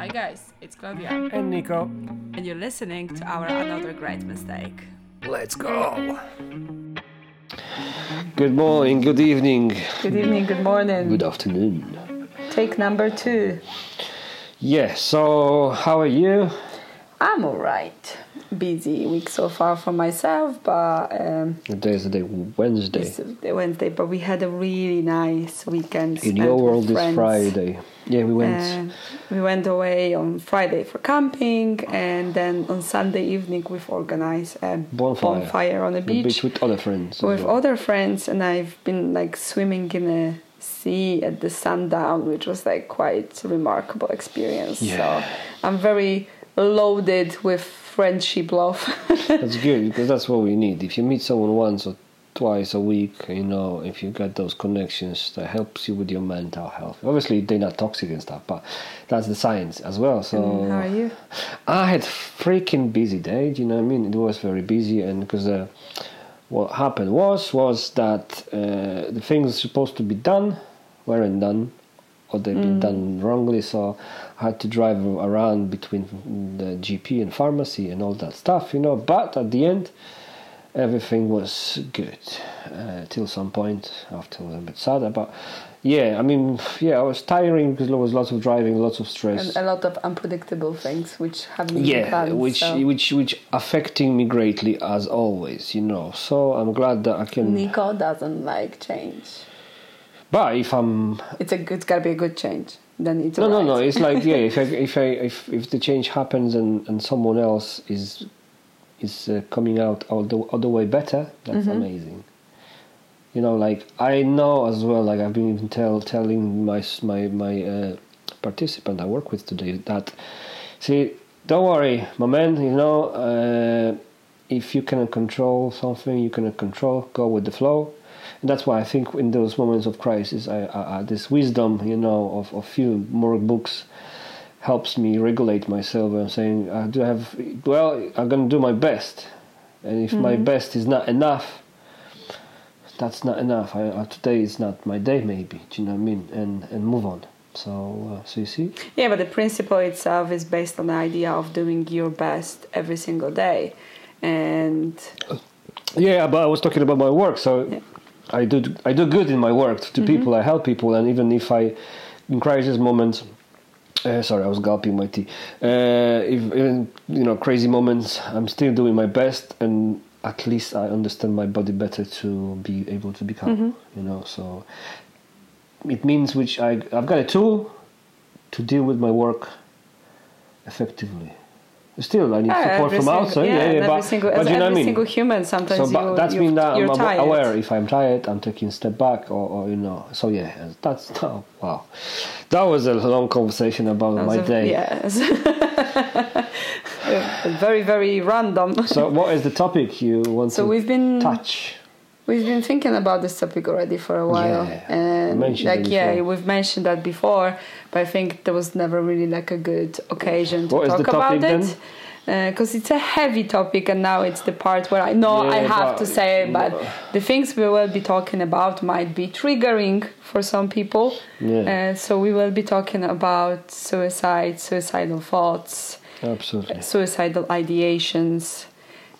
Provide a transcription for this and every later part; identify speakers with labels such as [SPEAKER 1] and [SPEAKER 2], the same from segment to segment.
[SPEAKER 1] Hi guys, it's Klaudia,
[SPEAKER 2] And Niko.
[SPEAKER 1] and you're listening to our Another Great Mistake.
[SPEAKER 2] Let's go. Good morning, good evening,
[SPEAKER 3] Good evening, good morning.
[SPEAKER 2] good afternoon.
[SPEAKER 3] Take number two.
[SPEAKER 2] Yeah, so how are you?
[SPEAKER 3] I'm alright. Busy week so far for myself, but um,
[SPEAKER 2] Today is the day Wednesday.
[SPEAKER 3] it's the Wednesday. But we had a really nice weekend.
[SPEAKER 2] In your world, it's. Friday. Yeah, we went.
[SPEAKER 3] Uh, we went away on Friday for camping, and then on Sunday evening we've organized a
[SPEAKER 2] Bonfire.
[SPEAKER 3] bonfire on the
[SPEAKER 2] the
[SPEAKER 3] beach,
[SPEAKER 2] with other friends.
[SPEAKER 3] with
[SPEAKER 2] well.
[SPEAKER 3] other friends, and I've been like swimming in a sea at the sundown, which was like quite a remarkable experience.
[SPEAKER 2] Yeah.
[SPEAKER 3] So I'm very loaded with friendship love.
[SPEAKER 2] That's good because that's what we need. If you meet someone once or twice a week, you know, if you get those connections, that helps you with your mental health. Obviously, they're not toxic and stuff, but that's the science as well. So,
[SPEAKER 3] And how are you?
[SPEAKER 2] I had freaking busy day. Do you know what I mean? It was very busy, and because uh, what happened was was that uh, the things supposed to be done weren't done, or they've been done wrongly. So had to drive around between the GP and pharmacy and all that stuff, you know. But at the end, everything was good uh, till some point. After a little bit sad, but yeah, I mean, yeah, I was tiring because there was lots of driving, lots of stress
[SPEAKER 3] And a lot of unpredictable things which haven't
[SPEAKER 2] yeah
[SPEAKER 3] planned.
[SPEAKER 2] which
[SPEAKER 3] so.
[SPEAKER 2] which which affecting me greatly as always you know so i'm glad that i can
[SPEAKER 3] Niko doesn't like change.
[SPEAKER 2] but if i'm
[SPEAKER 3] It's a good, it's gotta be a good change. Then it's
[SPEAKER 2] no no no it's like yeah if I, if I if if the change happens and and someone else is is uh, coming out all the the way better that's
[SPEAKER 3] Mm-hmm.
[SPEAKER 2] amazing. You know like i know as well like i've been even tell telling my my my uh, participant i work with today that see don't worry my man you know uh, if you cannot control something you cannot control go with the flow and that's why i think in those moments of crisis I, I, this wisdom you know of a few more books helps me regulate myself and saying i do have well i'm going to do my best. And if my best is not enough that's not enough. I, uh, today is not my day maybe do you know what i mean? And and move on. So uh, so you see?
[SPEAKER 3] Yeah, but the principle itself is based on the idea of doing your best every single day. And
[SPEAKER 2] Yeah, but I was talking about my work. So I do I do good in my work to people. I help people, and even if I in crisis moments. Uh, sorry, I was gulping my tea. Uh, if even you know crazy moments, I'm still doing my best, and at least I understand my body better to be able to be calm. You know, so it means which I I've got a tool to deal with my work effectively. Still, I need
[SPEAKER 3] Yeah,
[SPEAKER 2] support from
[SPEAKER 3] single-
[SPEAKER 2] outside.
[SPEAKER 3] yeah,
[SPEAKER 2] Yeah, but,
[SPEAKER 3] single,
[SPEAKER 2] but you know what I mean.
[SPEAKER 3] single human, sometimes
[SPEAKER 2] So,
[SPEAKER 3] you,
[SPEAKER 2] that's mean that uh,
[SPEAKER 3] you're
[SPEAKER 2] I'm
[SPEAKER 3] tired.
[SPEAKER 2] aware if I'm tired, I'm taking a step back, or, or you know. So yeah, that's oh, wow. That was a long conversation about my
[SPEAKER 3] a-
[SPEAKER 2] day.
[SPEAKER 3] Yes. very, very random.
[SPEAKER 2] So what is the topic you want
[SPEAKER 3] So
[SPEAKER 2] to
[SPEAKER 3] we've been
[SPEAKER 2] touch?
[SPEAKER 3] We've been thinking about this topic already for a while,
[SPEAKER 2] Yeah,
[SPEAKER 3] and like yeah, we've mentioned that before, but I think there was never really like a good occasion to
[SPEAKER 2] What
[SPEAKER 3] talk about it. Because it's a heavy topic, and now it's the part where I know I have
[SPEAKER 2] but-
[SPEAKER 3] to say it, but the things we will be talking about might be triggering for some people.
[SPEAKER 2] Yeah.
[SPEAKER 3] Uh, so we will be talking about suicide, suicidal thoughts,
[SPEAKER 2] Absolutely.
[SPEAKER 3] suicidal ideations,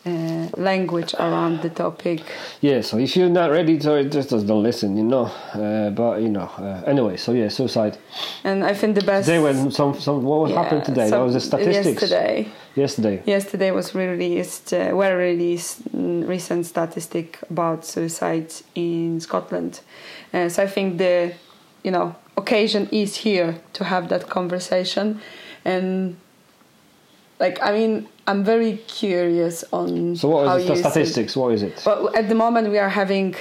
[SPEAKER 3] uh, language around the topic.
[SPEAKER 2] Yeah. So if you're not ready, so just just don't listen. You know. Uh, but you know. Uh, anyway. So yeah, suicide.
[SPEAKER 3] And I think the best.
[SPEAKER 2] Today when some some what
[SPEAKER 3] Yeah,
[SPEAKER 2] happened today?
[SPEAKER 3] so
[SPEAKER 2] that was the statistics.
[SPEAKER 3] Yesterday,
[SPEAKER 2] Yesterday.
[SPEAKER 3] yesterday was released, uh, were released mm, recent statistic about suicides in Scotland. Uh, so I think the, you know, occasion is here to have that conversation, and like I mean, I'm very curious on
[SPEAKER 2] So what
[SPEAKER 3] how
[SPEAKER 2] is the
[SPEAKER 3] see-
[SPEAKER 2] statistics? What is it?
[SPEAKER 3] Well, at the moment we are having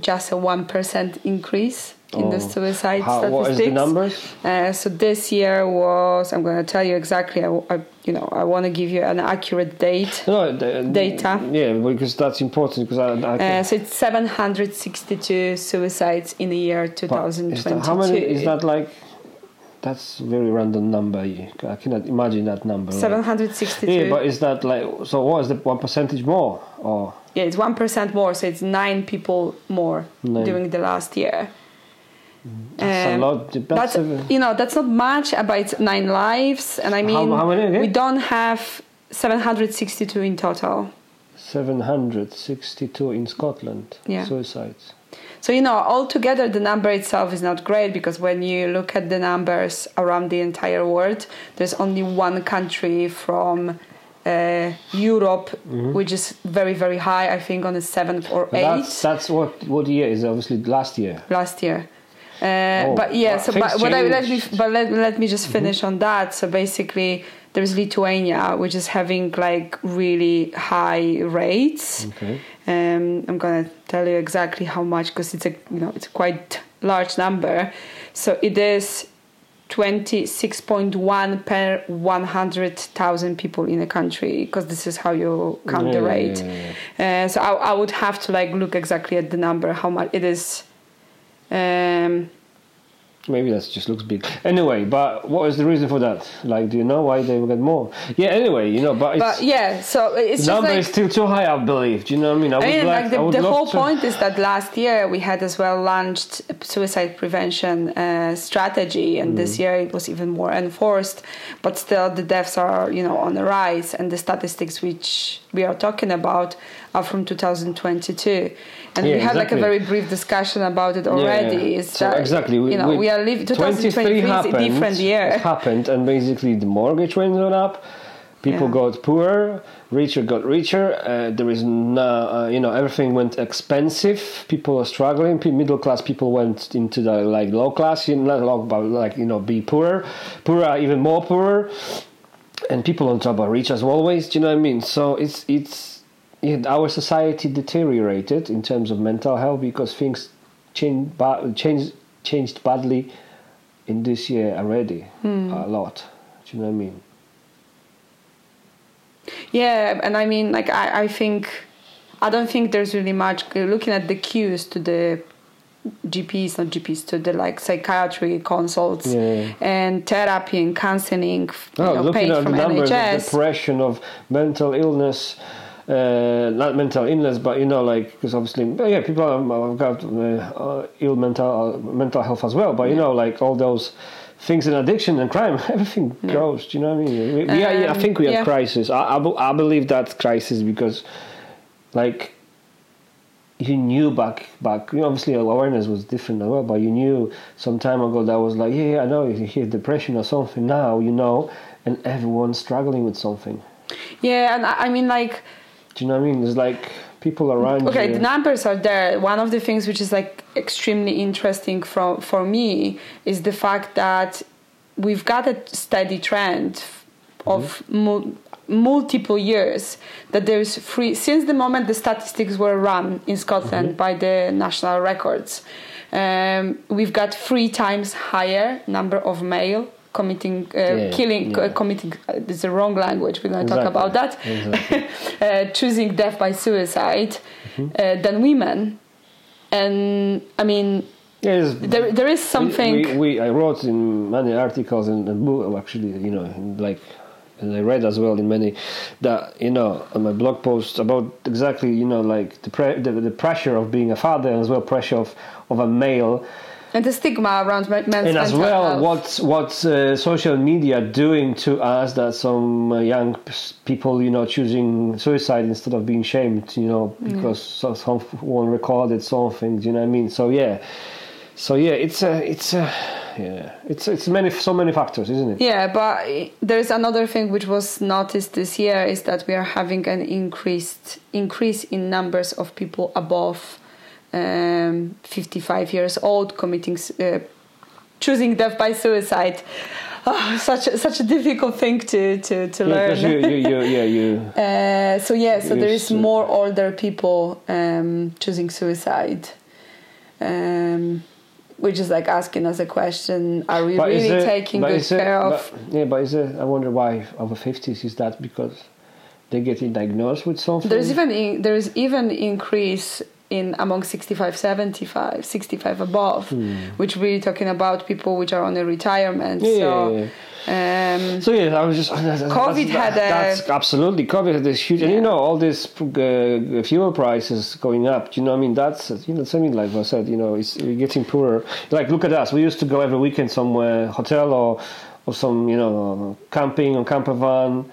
[SPEAKER 3] just a one percent increase in the
[SPEAKER 2] Oh,
[SPEAKER 3] suicide
[SPEAKER 2] How,
[SPEAKER 3] statistics.
[SPEAKER 2] what is the numbers?
[SPEAKER 3] Uh, so this year was I'm going to tell you exactly. I, I- you know I want to give you an accurate date.
[SPEAKER 2] No, the,
[SPEAKER 3] Data.
[SPEAKER 2] Yeah, because that's important. Because I, I
[SPEAKER 3] Uh, so it's 762 suicides in the year
[SPEAKER 2] but is
[SPEAKER 3] 2022.
[SPEAKER 2] that, how many is that? Like, that's a very random number. I cannot imagine that number. like-
[SPEAKER 3] 762.
[SPEAKER 2] Yeah, but is that like so? What is the one percentage more? Or
[SPEAKER 3] yeah, it's one percent more. So it's nine people more
[SPEAKER 2] Nine.
[SPEAKER 3] during the last year.
[SPEAKER 2] That's a
[SPEAKER 3] Um,
[SPEAKER 2] lot. That's,
[SPEAKER 3] That's
[SPEAKER 2] a-
[SPEAKER 3] you know that's not much, but it's nine lives, and I mean
[SPEAKER 2] how many again?
[SPEAKER 3] we don't have 762 in total.
[SPEAKER 2] 762 in Scotland
[SPEAKER 3] Yeah.
[SPEAKER 2] suicides.
[SPEAKER 3] So you know, altogether the number itself is not great because when you look at the numbers around the entire world, there's only one country from uh, Europe which is very very high. I think on the seventh or
[SPEAKER 2] Mm-hmm.
[SPEAKER 3] Eighth
[SPEAKER 2] that's that's what what year is obviously last year.
[SPEAKER 3] last year. Uh,
[SPEAKER 2] Oh,
[SPEAKER 3] but yeah, so but, what I, let me but let, let me just finish on that. So basically, there's Lithuania, which is having like really high rates.
[SPEAKER 2] Okay.
[SPEAKER 3] Um, I'm gonna tell you exactly how much because it's a you know it's a quite large number. So it is 26.1 per 100,000 people in a country because this is how you count the
[SPEAKER 2] Yeah,
[SPEAKER 3] rate.
[SPEAKER 2] yeah, yeah,
[SPEAKER 3] Uh, so I, I would have to like look exactly at the number how much it is. Um,
[SPEAKER 2] Maybe that just looks big. Anyway, but what is the reason for that? Like, do you know why they will get more? Yeah. Anyway, you know, but, it's,
[SPEAKER 3] but yeah, so it's
[SPEAKER 2] number
[SPEAKER 3] like
[SPEAKER 2] is still too high, I believe. Do you know what I mean? I,
[SPEAKER 3] I mean,
[SPEAKER 2] like,
[SPEAKER 3] like the, the whole
[SPEAKER 2] to-
[SPEAKER 3] point is that last year we had as well launched suicide prevention uh, strategy, and
[SPEAKER 2] Mm.
[SPEAKER 3] this year it was even more enforced. But still, the deaths are you know on the rise, and the statistics which we are talking about are from 2022. And
[SPEAKER 2] Yeah,
[SPEAKER 3] we had like a very brief discussion about it already.
[SPEAKER 2] yeah.
[SPEAKER 3] Is
[SPEAKER 2] So
[SPEAKER 3] that
[SPEAKER 2] exactly,
[SPEAKER 3] you know we, are living 2023 is a different year.
[SPEAKER 2] It happened, and basically the mortgage went up. People
[SPEAKER 3] Yeah.
[SPEAKER 2] got poorer, richer got richer. Uh, there is no, uh, you know, everything went expensive. People are struggling. Pe- Middle class people went into the like low class, you know, not low, but like you know, be poorer. Poorer even more poorer, and people on top are rich as always. Do you know what I mean? So it's it's yeah, our society deteriorated in terms of mental health because things changed changed changed badly in this year already hmm. a lot. Do you know what I mean?
[SPEAKER 3] Yeah, and I mean, like, I, I think, I don't think there's really much looking at the queues to the GPs, not GPs, to the like psychiatry consults
[SPEAKER 2] Yeah.
[SPEAKER 3] and therapy and counseling,
[SPEAKER 2] Oh,
[SPEAKER 3] know,
[SPEAKER 2] looking
[SPEAKER 3] paid
[SPEAKER 2] at the numbers
[SPEAKER 3] NHS.
[SPEAKER 2] of depression, of mental illness, uh, not mental illness, but you know, like because obviously, yeah, people have got uh, uh, ill mental uh, mental health as well. But you know, like all those things in addiction and crime, everything grows. Do you know what I mean? We, we are, yeah, I
[SPEAKER 3] Um,
[SPEAKER 2] think we are
[SPEAKER 3] yeah.
[SPEAKER 2] crisis. I, I, I believe that crisis because, like. You knew back back. You know, obviously awareness was different as well, but you knew some time ago that was like, yeah, yeah, I know you hear depression or something. Now you know, and everyone's struggling with something.
[SPEAKER 3] yeah, and I, I mean, like,
[SPEAKER 2] Do you know what I mean? There's like people around
[SPEAKER 3] okay,
[SPEAKER 2] you.
[SPEAKER 3] the numbers are there. One of the things which is like extremely interesting from for me is the fact that we've got a steady trend of mul- multiple years that there's free since the moment the statistics were run in Scotland by the national records. Um, we've got three times higher number of male committing uh,
[SPEAKER 2] Yeah,
[SPEAKER 3] killing
[SPEAKER 2] yeah.
[SPEAKER 3] uh, committing uh, is a wrong language we're going to talk about that
[SPEAKER 2] exactly.
[SPEAKER 3] uh, choosing death by suicide
[SPEAKER 2] Mm-hmm.
[SPEAKER 3] uh, than women and i mean
[SPEAKER 2] it's-
[SPEAKER 3] there, there is something
[SPEAKER 2] We, we, I wrote in many articles and, and book, actually, you know, like, and I read as well in many that you know on my blog posts about exactly you know like the pre- the, the pressure of being a father and as well pressure of of a male
[SPEAKER 3] and the stigma around men- men's
[SPEAKER 2] and as well
[SPEAKER 3] health.
[SPEAKER 2] what's what's uh, social media doing to us that some uh, young people you know choosing suicide instead of being shamed you know because so someone recorded something you know what i mean? So yeah. So yeah it's a it's a yeah. It's it's many so many factors isn't it?
[SPEAKER 3] Yeah, but there's another thing which was noticed this year is that we are having an increased increase in numbers of people above um, 55 years old committing uh, choosing death by suicide. Oh, such a, such a difficult thing to to, to
[SPEAKER 2] yeah,
[SPEAKER 3] learn.
[SPEAKER 2] you, you, you yeah you
[SPEAKER 3] Uh, so yeah, so there is more older people um, choosing suicide, um, which is like asking us a question: Are we
[SPEAKER 2] but
[SPEAKER 3] really
[SPEAKER 2] it-
[SPEAKER 3] taking good
[SPEAKER 2] it-
[SPEAKER 3] care of?
[SPEAKER 2] yeah but is it, i wonder why over 50s is that because they're getting diagnosed with something
[SPEAKER 3] There's even in, there is even increase in among 65 75 65 above
[SPEAKER 2] Hmm.
[SPEAKER 3] which really talking about people which are on a retirement
[SPEAKER 2] Yeah,
[SPEAKER 3] so
[SPEAKER 2] yeah,
[SPEAKER 3] Um,
[SPEAKER 2] So yeah, I was just.
[SPEAKER 3] COVID had a-
[SPEAKER 2] That's absolutely COVID had this huge, and you know all these uh, fuel prices going up. You know, I mean that's you know something like I said. You know, it's we're getting poorer. Like look at us. We used to go every weekend somewhere, hotel or or some you know camping on camper van.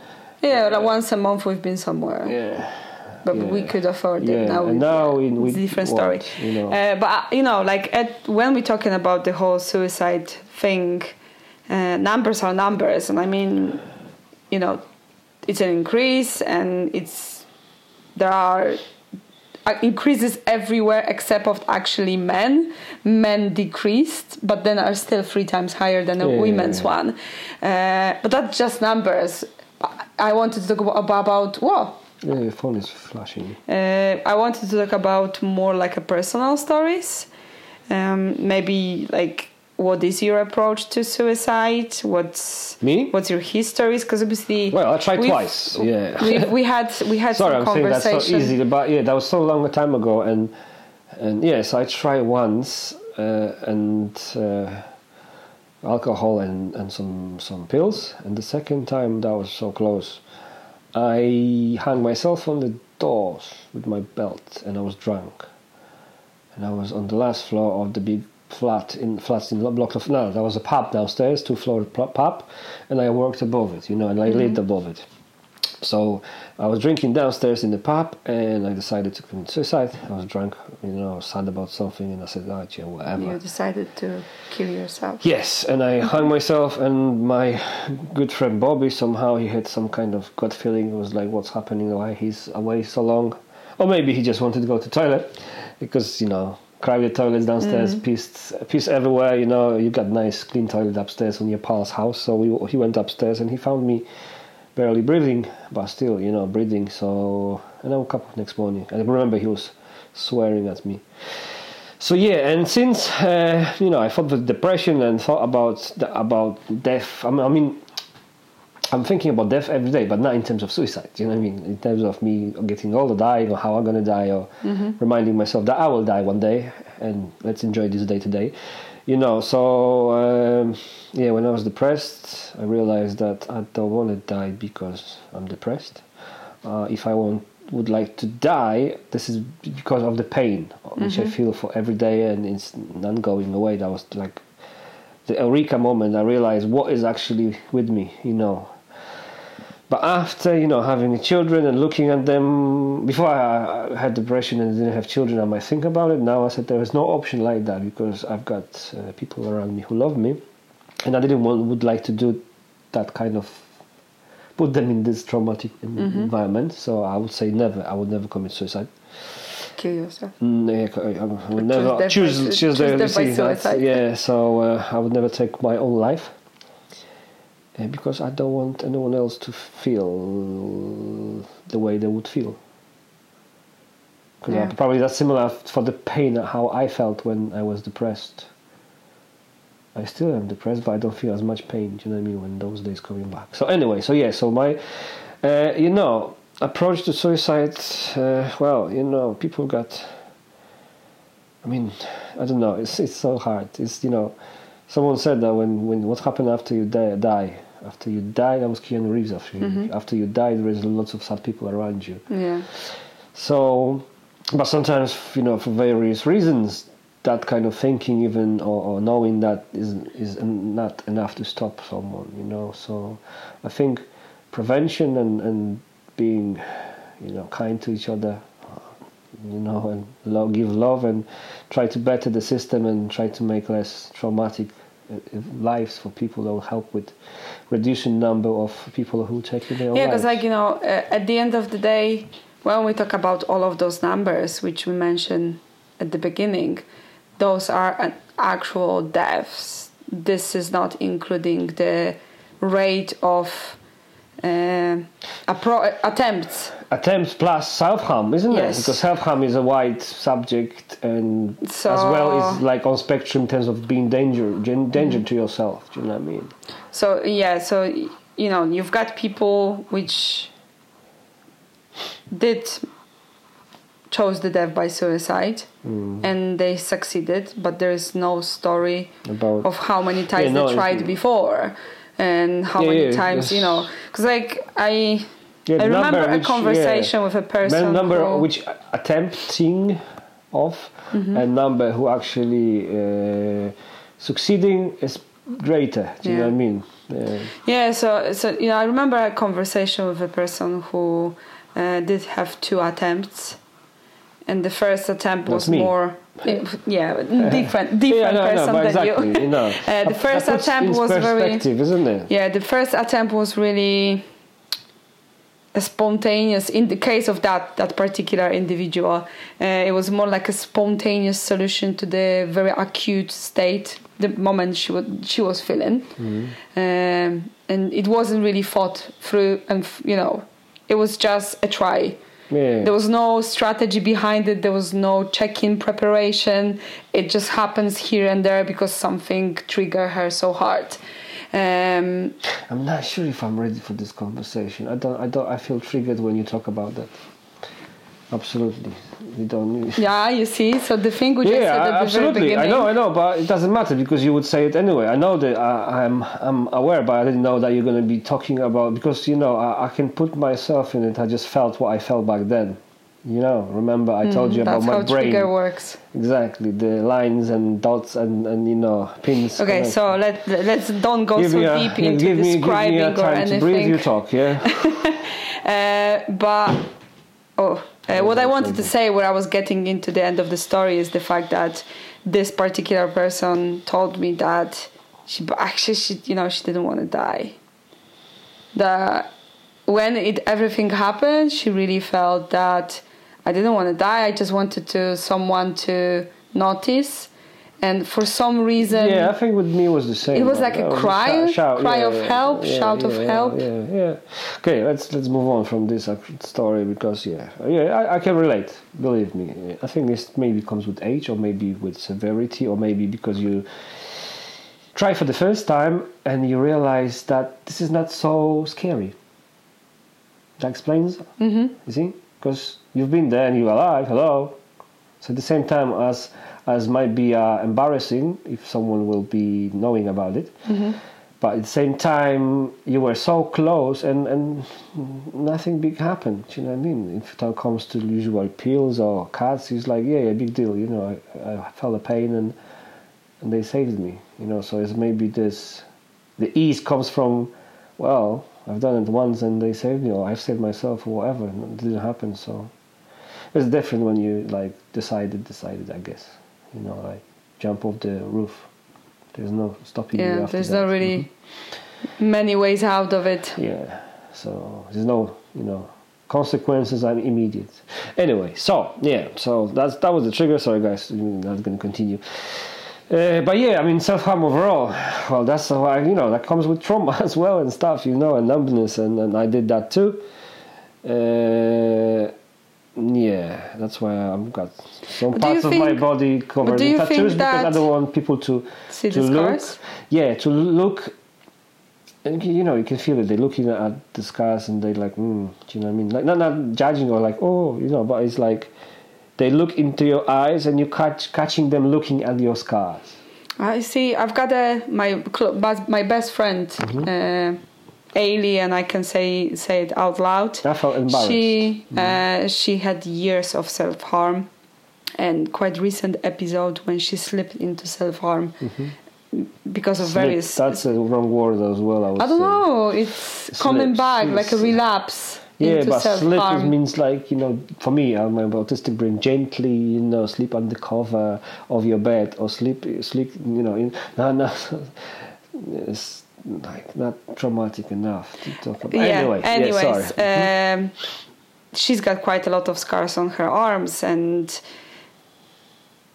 [SPEAKER 3] yeah like once a month we've been somewhere
[SPEAKER 2] Yeah.
[SPEAKER 3] But we could afford it now.
[SPEAKER 2] and now we- we-
[SPEAKER 3] it's a different story.
[SPEAKER 2] you know.
[SPEAKER 3] Uh, but uh, you know, like at, when we're talking about the whole suicide thing, uh, numbers are numbers, and I mean, you know, it's an increase, and it's there are uh, increases everywhere except of actually men. Men decreased, but then are still three times higher than a
[SPEAKER 2] Yeah, yeah,
[SPEAKER 3] women's one. Uh, but that's just numbers. I- I wanted to talk about, about what
[SPEAKER 2] Yeah, your phone is flashing.
[SPEAKER 3] uh, I wanted to talk about more like a personal stories. Um, maybe like what is your approach to suicide? What's
[SPEAKER 2] Me?
[SPEAKER 3] What's your histories? Because obviously,
[SPEAKER 2] Well, I tried twice. Yeah.
[SPEAKER 3] we, we had we had
[SPEAKER 2] Sorry,
[SPEAKER 3] some
[SPEAKER 2] I'm saying that's so easy, but yeah, that was so long a time ago, and and yes, I tried once, uh, and uh, alcohol and, and some some pills, and the second time that was so close, I hung myself on the doors with my belt, and I was drunk, and I was on the last floor of the big flat in flats in the block of no, there was a pub downstairs, two floor pub, and I worked above it, you know, and I mm-hmm. lived above it. So I was drinking downstairs in the pub, and I decided to commit suicide. I was drunk, you know, sad about something, and I said, "Ah, yeah, whatever."
[SPEAKER 3] you decided to kill yourself.
[SPEAKER 2] Yes, and I hung myself, and my good friend Bobby somehow he had some kind of gut feeling. It was like, "What's happening? Why he's away so long?" Or maybe he just wanted to go to toilet because you know crowded toilets downstairs, piss piss everywhere. You know, you got nice clean toilet upstairs on your pal's house. So we, he went upstairs and he found me barely breathing, but still, you know, breathing. So and I woke up next morning. I remember he was swearing at me. So yeah, and since uh, you know, I thought with depression and thought about the, about death. I mean, I mean, I'm thinking about death every day, but not in terms of suicide. You know what I mean? In terms of me getting older, dying, or how I'm gonna die, or reminding myself that I will die one day, and let's enjoy this day today. You know, so um, yeah, when I was depressed, I realized that I don't want to die because I'm depressed. Uh, if I want would like to die, this is because of the pain which I feel for every day, and it's not going away. That was like the eureka moment. I realized what is actually with me, you know. But after you know having children and looking at them, before I, had depression and didn't have children, I might think about it. Now I said there is no option like that because I've got uh, people around me who love me, and I didn't want would like to do that kind of put them in this traumatic en- environment. So I would say never. I would never commit suicide.
[SPEAKER 3] Kill yourself.
[SPEAKER 2] Mm, yeah, I, would
[SPEAKER 3] Choose
[SPEAKER 2] never choose choose,
[SPEAKER 3] choose
[SPEAKER 2] the
[SPEAKER 3] death by suicide.
[SPEAKER 2] Yeah, so uh, I would never take my own life because I don't want anyone else to feel the way they would feel. Because
[SPEAKER 3] Yeah.
[SPEAKER 2] probably that's similar for the pain how I felt when I was depressed. I still am depressed, but I don't feel as much pain. Do you know what I mean? When those days coming back. So anyway, so yeah, so my, uh, you know, approach to suicide. Uh, well, you know, people got. I mean, I don't know. It's it's so hard. It's you know, someone said that when when what happened after you die, die after you die, that was Keanu Reeves. After you, after you die, there is lots of sad people around you.
[SPEAKER 3] Yeah.
[SPEAKER 2] So, but sometimes, you know, for various reasons, that kind of thinking, even or, or knowing that, is is not enough to stop someone. You know, so I think prevention and and being, you know, kind to each other, you know, and lo- give love and try to better the system and try to make less traumatic uh, lives for people that will help with reducing number of people who take their own
[SPEAKER 3] Yeah, because like you know, uh, at the end of the day, when we talk about all of those numbers which we mentioned at the beginning, those are actual deaths. This is not including the rate of uh, appro- attempts.
[SPEAKER 2] Attempts plus self harm, isn't
[SPEAKER 3] Yes.
[SPEAKER 2] it? Because self harm is a wide subject and
[SPEAKER 3] So-
[SPEAKER 2] as well is like on spectrum in terms of being danger danger
[SPEAKER 3] Mm-hmm.
[SPEAKER 2] to yourself. Do you know what I mean?
[SPEAKER 3] So yeah, so you know, you've got people which did chose the death by suicide,
[SPEAKER 2] Mm.
[SPEAKER 3] and they succeeded. But there is no story
[SPEAKER 2] About
[SPEAKER 3] of how many times
[SPEAKER 2] Yeah, no,
[SPEAKER 3] they tried before, and how
[SPEAKER 2] Yeah,
[SPEAKER 3] many
[SPEAKER 2] yeah,
[SPEAKER 3] times you know. Because like I,
[SPEAKER 2] Yeah,
[SPEAKER 3] I remember a
[SPEAKER 2] which-
[SPEAKER 3] conversation with a person
[SPEAKER 2] number
[SPEAKER 3] who,
[SPEAKER 2] which attempting of
[SPEAKER 3] Mm-hmm.
[SPEAKER 2] and number who actually uh, succeeding is greater. Do you know what I mean? Uh,
[SPEAKER 3] Yeah, so so you know, I remember a conversation with a person who uh, did have two attempts, and the first attempt was
[SPEAKER 2] me.
[SPEAKER 3] more, yeah, different, different
[SPEAKER 2] yeah, no,
[SPEAKER 3] person
[SPEAKER 2] no,
[SPEAKER 3] than
[SPEAKER 2] exactly.
[SPEAKER 3] you.
[SPEAKER 2] You know,
[SPEAKER 3] Uh, the first attempt was very,
[SPEAKER 2] isn't it?
[SPEAKER 3] yeah, the first attempt was really spontaneous. In the case of that that particular individual, uh, it was more like a spontaneous solution to the very acute state, the moment she was she was feeling, um, and it wasn't really thought through, and f- you know, it was just a try.
[SPEAKER 2] Yeah.
[SPEAKER 3] There was no strategy behind it. There was no check-in preparation. It just happens here and there because something triggered her so hard. Um,
[SPEAKER 2] I'm not sure if I'm ready for this conversation. I don't. I don't. I feel triggered when you talk about that. Absolutely. We don't. Need...
[SPEAKER 3] yeah, you see. So the thing we just
[SPEAKER 2] yeah,
[SPEAKER 3] said at the very
[SPEAKER 2] absolutely.
[SPEAKER 3] beginning.
[SPEAKER 2] I know, I know, but it doesn't matter because you would say it anyway. I know that I, I'm, I'm aware, but I didn't know that you're going to be talking about because you know I, I can put myself in it. I just felt what I felt back then. You know, remember I told you about
[SPEAKER 3] Mm, That's
[SPEAKER 2] my
[SPEAKER 3] how
[SPEAKER 2] brain.
[SPEAKER 3] trigger works.
[SPEAKER 2] Exactly, the lines and dots and, and you know pins.
[SPEAKER 3] Okay,
[SPEAKER 2] connect.
[SPEAKER 3] so let let's don't go
[SPEAKER 2] give
[SPEAKER 3] so
[SPEAKER 2] me a,
[SPEAKER 3] deep
[SPEAKER 2] give
[SPEAKER 3] into
[SPEAKER 2] me, give me
[SPEAKER 3] describing
[SPEAKER 2] a
[SPEAKER 3] or
[SPEAKER 2] time to breathe. You talk, yeah.
[SPEAKER 3] Uh, but oh, uh, what I wanted to say, where I was getting into the end of the story, is the fact that this particular person told me that she actually she you know she didn't want to die. That when it everything happened, she really felt that I didn't want to die. I just wanted to someone to notice, and for some reason,
[SPEAKER 2] yeah, I think with me was the same.
[SPEAKER 3] It was like a cry,
[SPEAKER 2] shout-
[SPEAKER 3] cry
[SPEAKER 2] yeah,
[SPEAKER 3] of
[SPEAKER 2] yeah,
[SPEAKER 3] help,
[SPEAKER 2] yeah,
[SPEAKER 3] shout of help.
[SPEAKER 2] Yeah, yeah. Okay, let's let's move on from this story because yeah, yeah, I, I can relate. Believe me, I think this maybe comes with age, or maybe with severity, or maybe because you try for the first time and you realize that this is not so scary. That explains.
[SPEAKER 3] Mm-hmm.
[SPEAKER 2] You see, because you've been there and you're alive. Hello. So at the same time as as might be uh, embarrassing if someone will be knowing about it, but at the same time you were so close and and nothing big happened. Do you know what I mean? If it comes to usual pills or cuts, it's like yeah, yeah, big deal. You know, I, I felt the pain and and they saved me. You know, so it's maybe this the ease comes from well, I've done it once and they saved me, or I've saved myself, or whatever. and It didn't happen, so it's different when you like decided, decided. I guess you know, like jump off the roof. There's no stopping you
[SPEAKER 3] Yeah,
[SPEAKER 2] after
[SPEAKER 3] there's
[SPEAKER 2] that. Mm-hmm.
[SPEAKER 3] not really many ways out of it.
[SPEAKER 2] Yeah, so there's no, you know, consequences are immediate. Anyway, so yeah, so that's that was the trigger. Sorry, guys, I'm not going to continue. Uh, but yeah, I mean, self harm overall. Well, that's why you know that comes with trauma as well and stuff, you know, and numbness, and, and I did that too. Uh, yeah, that's why I've got some
[SPEAKER 3] But
[SPEAKER 2] parts of my body covered in tattoos because I don't want people to
[SPEAKER 3] See
[SPEAKER 2] to look.
[SPEAKER 3] scars?
[SPEAKER 2] Yeah, to look and you know you can feel it they're looking at the scars and they're like mm, do you know what i mean like not not judging or like oh you know but it's like they look into your eyes and you catch catching them looking at your scars
[SPEAKER 3] I see. I've got a my my best friend,
[SPEAKER 2] Mm-hmm.
[SPEAKER 3] uh, Ailey, and I can say say it out loud.
[SPEAKER 2] i felt embarrassed
[SPEAKER 3] She
[SPEAKER 2] Mm-hmm.
[SPEAKER 3] uh, she had years of self harm, and quite recent episode when she slipped into self harm because of
[SPEAKER 2] Slip,
[SPEAKER 3] various.
[SPEAKER 2] Mm-hmm. that's a wrong word as well i
[SPEAKER 3] I don't
[SPEAKER 2] say.
[SPEAKER 3] know. It's coming back like a relapse
[SPEAKER 2] yeah but slip means like you know for me i'm my autistic brain gently you know sleep under cover of your bed or sleep sleep you know in no no it's like not traumatic enough to talk about
[SPEAKER 3] yeah.
[SPEAKER 2] anyway yeah,
[SPEAKER 3] Anyways,
[SPEAKER 2] sorry.
[SPEAKER 3] um, she's got quite a lot of scars on her arms, and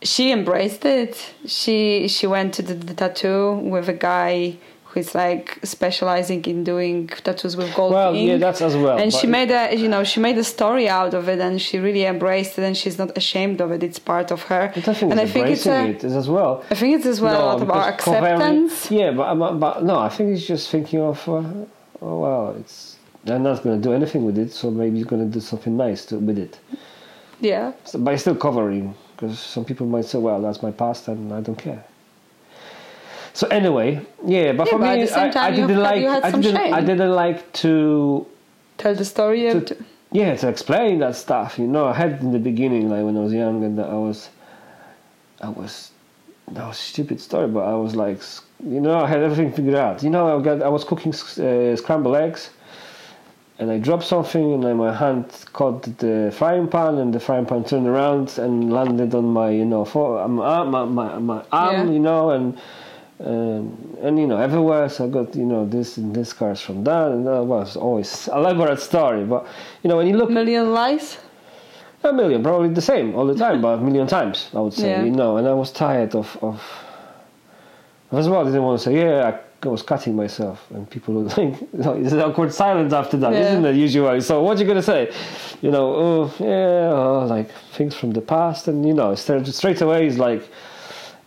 [SPEAKER 3] she embraced it. She she went to the, the tattoo with a guy who's like specializing in doing tattoos with gold
[SPEAKER 2] Well,
[SPEAKER 3] ink.
[SPEAKER 2] yeah, that's as well.
[SPEAKER 3] and she made a you know she made a story out of it and she really embraced it and she's not ashamed of it it's part of her
[SPEAKER 2] I think
[SPEAKER 3] and
[SPEAKER 2] it's
[SPEAKER 3] i think it's a,
[SPEAKER 2] it as well.
[SPEAKER 3] I think it's as well a lot about acceptance
[SPEAKER 2] Yeah, but, but but no, I think he's just thinking of uh, oh well, it's they're not going to do anything with it, so maybe he's going to do something nice to, with it.
[SPEAKER 3] Yeah.
[SPEAKER 2] So, but it's still covering because some people might say, "Well, that's my past, and I don't care." So anyway, yeah, but
[SPEAKER 3] Yeah,
[SPEAKER 2] for
[SPEAKER 3] but
[SPEAKER 2] me, I, I didn't like. I didn't. I didn't like to
[SPEAKER 3] Tell the story.
[SPEAKER 2] to,
[SPEAKER 3] of
[SPEAKER 2] yeah to explain that stuff you know i had in the beginning like when i was young and i was i was that was a stupid story but i was like you know i had everything figured out you know i got i was cooking uh, scrambled eggs and i dropped something and my hand caught the frying pan and the frying pan turned around and landed on my you know for, um, arm, my, my, my arm
[SPEAKER 3] Yeah.
[SPEAKER 2] you know and um, and you know everywhere so i got you know this and this scars from that and that was always elaborate story but you know when you look
[SPEAKER 3] Million lies.
[SPEAKER 2] a million probably the same all the time but a million times i would say
[SPEAKER 3] Yeah.
[SPEAKER 2] you know and i was tired of of as well I didn't want to say yeah I was cutting myself and people would think you know, it's an awkward silence after that
[SPEAKER 3] Yeah.
[SPEAKER 2] not it usually so what you gonna say you know oh yeah oh, like things from the past and you know straight, straight away is like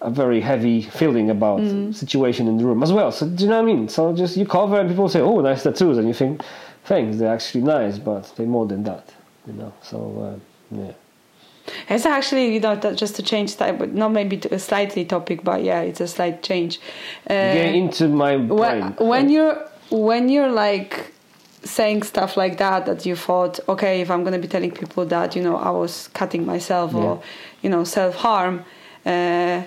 [SPEAKER 2] a very heavy feeling about
[SPEAKER 3] Mm.
[SPEAKER 2] situation in the room as well. So do you know what I mean? So just you cover and people say, "Oh, nice tattoos," and you think, "Thanks, they're actually nice, but they're more than that." You know. So uh, yeah.
[SPEAKER 3] It's actually, you know, just to change type, but not maybe to a slightly topic, but yeah, it's a slight change. Uh,
[SPEAKER 2] Get into my brain.
[SPEAKER 3] when, when you're when you're like saying stuff like that that you thought okay if i'm going to be telling people that you know i was cutting myself or you know self-harm uh,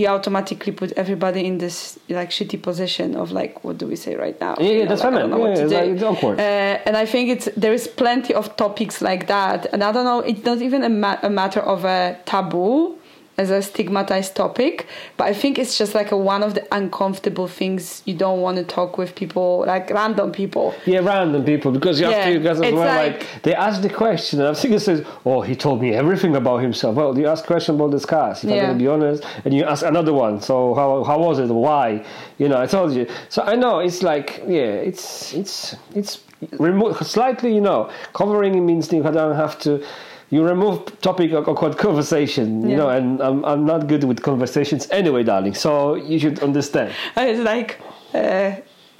[SPEAKER 3] you automatically put everybody in this like shitty position of like what do we say right now
[SPEAKER 2] Yeah, yeah,
[SPEAKER 3] know,
[SPEAKER 2] that's
[SPEAKER 3] like,
[SPEAKER 2] what I
[SPEAKER 3] I don't
[SPEAKER 2] meant.
[SPEAKER 3] know
[SPEAKER 2] Yeah,
[SPEAKER 3] do.
[SPEAKER 2] like- it's awkward.
[SPEAKER 3] Uh, and I think it's there is plenty of topics like that, and I don't know. It's not even a, ma- a matter of a taboo as a stigmatized topic, but I think it's just like a, one of the uncomfortable things you don't want to talk with people, like random people.
[SPEAKER 2] Yeah, random people because you have
[SPEAKER 3] Yeah,
[SPEAKER 2] to guys as well.
[SPEAKER 3] like-
[SPEAKER 2] Like, they ask the question, and I think it says, "Oh, he told me everything about himself." Well, you ask question about the scars. If I'm gonna be honest, and you ask another one. So how how was it? Why? You know, I told you. So I know it's like yeah, it's it's it's remove slightly. You know, covering it means you don't have to. You remove topic of awkward conversation, you
[SPEAKER 3] Yeah.
[SPEAKER 2] know, and I'm, I'm not good with conversations anyway, darling. So you should understand.
[SPEAKER 3] And it's like, uh,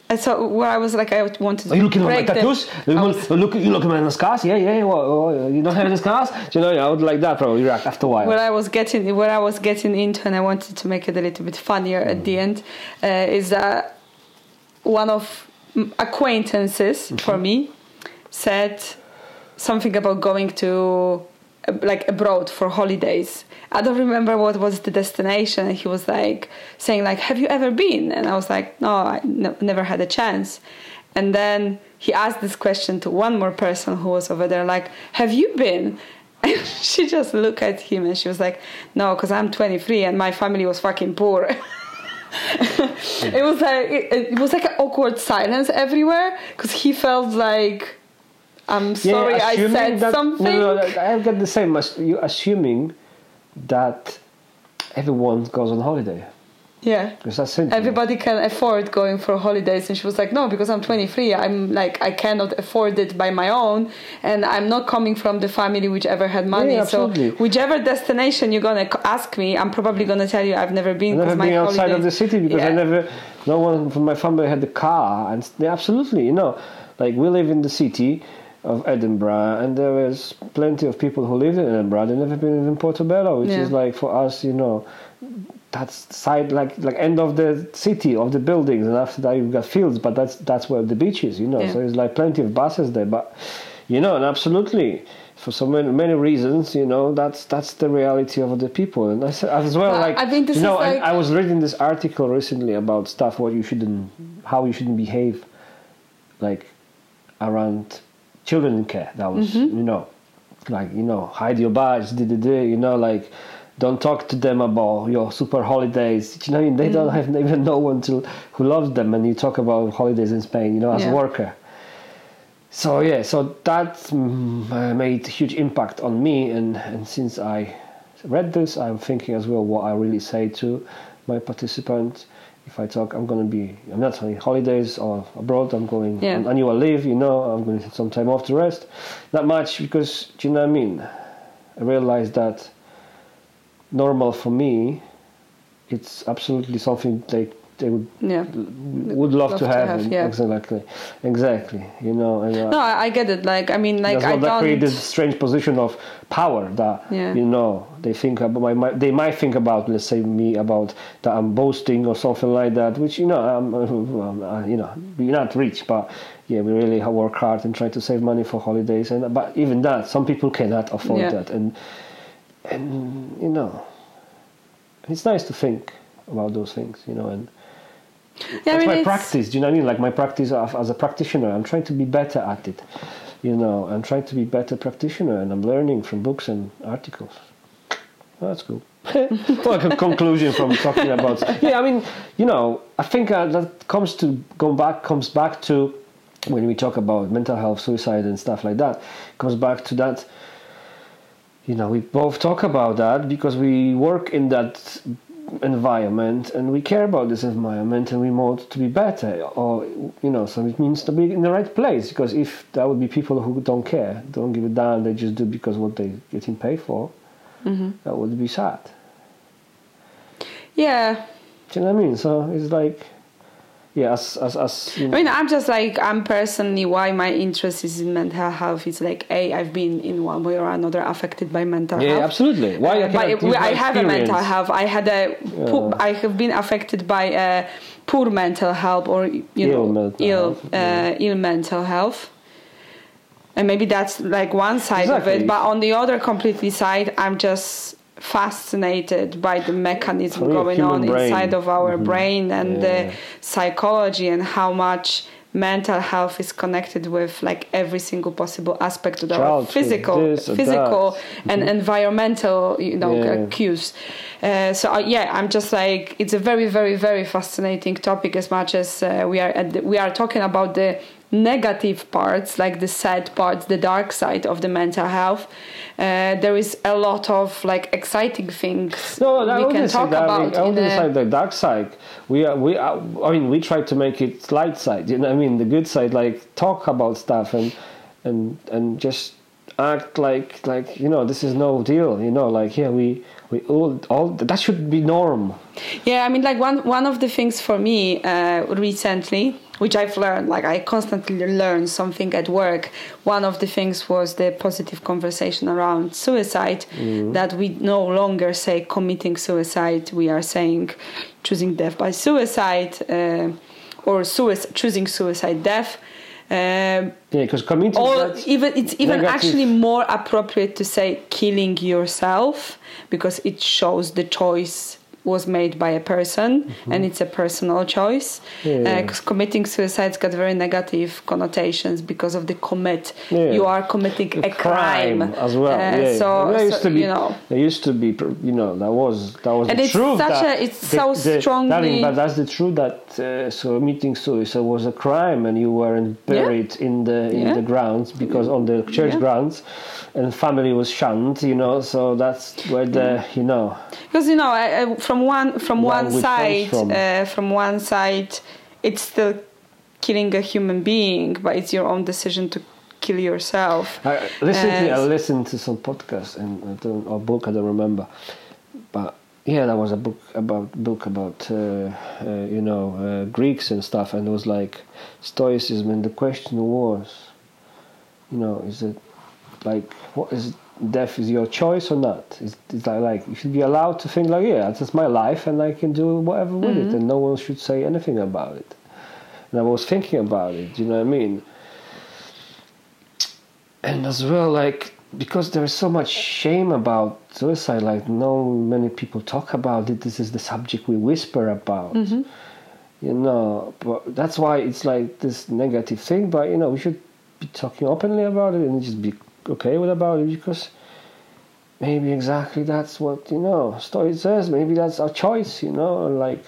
[SPEAKER 3] and so where I was like, I wanted to
[SPEAKER 2] Are you looking at my
[SPEAKER 3] break
[SPEAKER 2] tattoos? You
[SPEAKER 3] I
[SPEAKER 2] look,
[SPEAKER 3] was-
[SPEAKER 2] look, you looking at my scars? Yeah, yeah. What, what, you don't have any scars? You know? I would like that probably react after a while.
[SPEAKER 3] where I was getting where I was getting into, and I wanted to make it a little bit funnier at
[SPEAKER 2] Mm.
[SPEAKER 3] the end, uh, is that one of acquaintances
[SPEAKER 2] Mm-hmm.
[SPEAKER 3] for me said something about going to like abroad for holidays. I don't remember what was the destination. He was like saying like, "Have you ever been?" And I was like, "No, I n- never had a chance." And then he asked this question to one more person who was over there, like, "Have you been?" And she just looked at him and she was like, "No, because I'm 23 and my family was fucking poor." Hmm. it was like it, it was like an awkward silence everywhere because he felt like, "I'm sorry, I
[SPEAKER 2] assuming
[SPEAKER 3] said
[SPEAKER 2] that,
[SPEAKER 3] something."
[SPEAKER 2] No, no, I've got the same. You assuming that everyone goes on holiday.
[SPEAKER 3] Yeah.
[SPEAKER 2] Because that's simple.
[SPEAKER 3] Everybody can afford going for holidays, and she was like, "No, because I'm 23. I'm like I cannot afford it by my own, and I'm not coming from the family which ever had money.
[SPEAKER 2] Yeah,
[SPEAKER 3] so whichever destination you're gonna ask me, I'm probably gonna tell you I've never been.
[SPEAKER 2] I've never been outside of the city because I never, no one from my family had a car, and absolutely, you know, like we live in the city of Edinburgh, and there was plenty of people who lived in Edinburgh. They never been in Portobello, which
[SPEAKER 3] Yeah.
[SPEAKER 2] is like for us, you know, that's side like like end of the city of the buildings, and after that you've got fields, but that's that's where the beach is, you know.
[SPEAKER 3] Yeah.
[SPEAKER 2] So it's like plenty of buses there, but you know, and absolutely. For so many, many reasons, you know, that's that's the reality of the people, and I said as well,
[SPEAKER 3] Well,
[SPEAKER 2] like
[SPEAKER 3] I think this
[SPEAKER 2] you know,
[SPEAKER 3] like-
[SPEAKER 2] I was reading this article recently about stuff what you shouldn't, how you shouldn't behave, like around children in care. That was
[SPEAKER 3] Mm-hmm.
[SPEAKER 2] you know, like you know, hide your badge, da, da, da, you know, like don't talk to them about your super holidays. You know, I mean? they
[SPEAKER 3] Mm.
[SPEAKER 2] don't have even no one to who loves them, and you talk about holidays in Spain, you know, as
[SPEAKER 3] Yeah.
[SPEAKER 2] a worker. So yeah, so that mm, uh, made a huge impact on me, and, and since I read this, I'm thinking as well what I really say to my participants. If I talk, I'm going to be, I'm not on holidays or abroad, I'm going
[SPEAKER 3] Yeah.
[SPEAKER 2] on annual leave, you know, I'm going to take some time off to rest. Not much because, do you know what I mean? I realized that normal for me, it's absolutely something like they would
[SPEAKER 3] yeah
[SPEAKER 2] would love,
[SPEAKER 3] Love
[SPEAKER 2] to
[SPEAKER 3] to
[SPEAKER 2] have,
[SPEAKER 3] have, yeah.
[SPEAKER 2] exactly exactly you know and uh,
[SPEAKER 3] no I, get it like i mean like
[SPEAKER 2] that's
[SPEAKER 3] i
[SPEAKER 2] what
[SPEAKER 3] don't
[SPEAKER 2] created this strange position of power that
[SPEAKER 3] Yeah.
[SPEAKER 2] you know they think about my, my, they might think about let's say me about that I'm boasting or something like that which you know I'm, uh, you know we're not rich but yeah we really work hard and try to save money for holidays and but even that some people cannot afford
[SPEAKER 3] Yeah.
[SPEAKER 2] that and and you know it's nice to think about those things you know and
[SPEAKER 3] yeah, I
[SPEAKER 2] that's
[SPEAKER 3] mean,
[SPEAKER 2] my practice. Do you know what I mean? Like my practice of, as a practitioner, I'm trying to be better at it. You know, I'm trying to be better practitioner, and I'm learning from books and articles. That's cool. like a conclusion from talking about. Yeah, I mean, you know, I think uh, that comes to go back comes back to when we talk about mental health, suicide, and stuff like that. Comes back to that. You know, we both talk about that because we work in that environment and we care about this environment and we want to be better or you know so it means to be in the right place because if there would be people who don't care don't give a damn they just do because what they're getting paid for
[SPEAKER 3] Mm-hmm.
[SPEAKER 2] that would be sad.
[SPEAKER 3] Yeah.
[SPEAKER 2] Do you know what I mean? So it's like yeah as as, as you know,
[SPEAKER 3] I mean, I'm just like I'm personally why my interest is in mental health. It's like a I've been in one way or another affected by mental health.
[SPEAKER 2] yeah
[SPEAKER 3] health.
[SPEAKER 2] absolutely why
[SPEAKER 3] Uh,
[SPEAKER 2] I
[SPEAKER 3] but I
[SPEAKER 2] my
[SPEAKER 3] have a mental health. I had a poor, I have been affected by a poor mental health or you
[SPEAKER 2] Ill
[SPEAKER 3] know
[SPEAKER 2] mental
[SPEAKER 3] ill
[SPEAKER 2] health,
[SPEAKER 3] uh,
[SPEAKER 2] yeah.
[SPEAKER 3] ill mental health. And maybe that's like one side of it, but on the other completely side, I'm just fascinated by the mechanism
[SPEAKER 2] me,
[SPEAKER 3] going on
[SPEAKER 2] brain.
[SPEAKER 3] inside of our
[SPEAKER 2] Mhm.
[SPEAKER 3] brain and
[SPEAKER 2] Yeah.
[SPEAKER 3] the psychology and how much mental health is connected with like every single possible aspect of our
[SPEAKER 2] Childhood,
[SPEAKER 3] physical
[SPEAKER 2] this and
[SPEAKER 3] physical
[SPEAKER 2] that.
[SPEAKER 3] and environmental you know
[SPEAKER 2] Yeah.
[SPEAKER 3] cues uh, so uh, yeah i'm just like it's a very very very fascinating topic as much as uh, we are at the, we are talking about the negative parts like the sad parts the dark side of the mental health uh, there is a lot of like exciting things
[SPEAKER 2] No, I
[SPEAKER 3] we can talk
[SPEAKER 2] that.
[SPEAKER 3] about
[SPEAKER 2] I wouldn't say the dark side. We are, we are, I mean, we try to make it light side. You know, I mean, the good side, like talk about stuff and and and just act like like you know this is no deal. You know, like yeah, we we all all that should be norm.
[SPEAKER 3] Yeah, I mean, like one one of the things for me uh, recently, which I've learned, like I constantly learn something at work. One of the things was the positive conversation around suicide. That we no longer say committing suicide; we are saying choosing death by suicide uh, or suicide, choosing suicide death. Um,
[SPEAKER 2] Yeah, because committing
[SPEAKER 3] or even it's even
[SPEAKER 2] negative-
[SPEAKER 3] actually more appropriate to say killing yourself because it shows the choice was made by a person and it's a personal choice
[SPEAKER 2] Mm-hmm. Yeah.
[SPEAKER 3] because committing suicide's got very negative connotations because of the commit
[SPEAKER 2] Yeah.
[SPEAKER 3] you are committing a, crime,
[SPEAKER 2] as well.
[SPEAKER 3] Uh,
[SPEAKER 2] yeah,
[SPEAKER 3] so,
[SPEAKER 2] there used
[SPEAKER 3] so,
[SPEAKER 2] to be,
[SPEAKER 3] you know
[SPEAKER 2] there used to be, you know, that was that was
[SPEAKER 3] And
[SPEAKER 2] the
[SPEAKER 3] it's
[SPEAKER 2] truth.
[SPEAKER 3] such a- it's
[SPEAKER 2] the-
[SPEAKER 3] so
[SPEAKER 2] the-
[SPEAKER 3] strongly-
[SPEAKER 2] darling, but that's the truth that uh, so meeting suicide was a crime, and you weren't buried in the in the grounds because on the church grounds, and family was shunned. You know, so that's where the you know.
[SPEAKER 3] because you know uh, from one from one side
[SPEAKER 2] from.
[SPEAKER 3] Uh, from one side it's still killing a human being but it's your own decision to kill yourself
[SPEAKER 2] I recently I
[SPEAKER 3] Uh,
[SPEAKER 2] listened to some podcast and I don't, or book I don't remember, but yeah, there was a book about book about uh, uh, you know uh, Greeks and stuff, and it was like Stoicism, and the question was, you know, is it like what is death is your choice or not? Is it's like, like you should be allowed to think like yeah, it's my life and I can do whatever with it, mm-hmm. and no one should say anything about it. And I was thinking about it, you know what I mean? and as well like because there is so much shame about suicide like no many people talk about it this is the subject we whisper about mm-hmm. you know but that's why it's like this negative thing but you know we should be talking openly about it and just be okay with about it because maybe exactly that's what you know story says maybe that's our choice you know like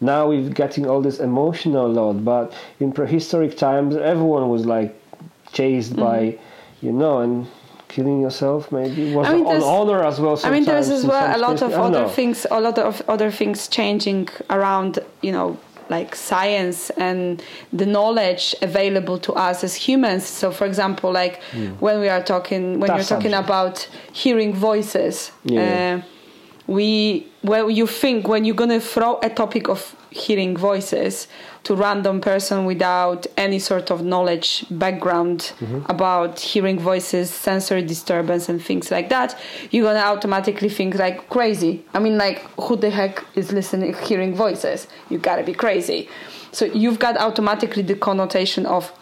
[SPEAKER 2] now we're getting all this emotional load but in prehistoric times everyone was like chased by you know and killing yourself maybe was
[SPEAKER 3] Mm-hmm. I mean,
[SPEAKER 2] on honor as well
[SPEAKER 3] I mean, there's as well a lot of other
[SPEAKER 2] know.
[SPEAKER 3] things, a lot of other things changing around, you know, like science and the knowledge available to us as humans. So, for example, like when we are talking, when
[SPEAKER 2] Tough
[SPEAKER 3] you're talking
[SPEAKER 2] subject.
[SPEAKER 3] about hearing voices.
[SPEAKER 2] Yeah.
[SPEAKER 3] Uh, we well you think when you're gonna throw a topic of hearing voices to random person without any sort of knowledge background mm-hmm. about hearing voices sensory disturbance and things like that you're gonna automatically think like crazy. I mean like who the heck is listening hearing voices? You gotta be crazy. So you've got automatically the connotation of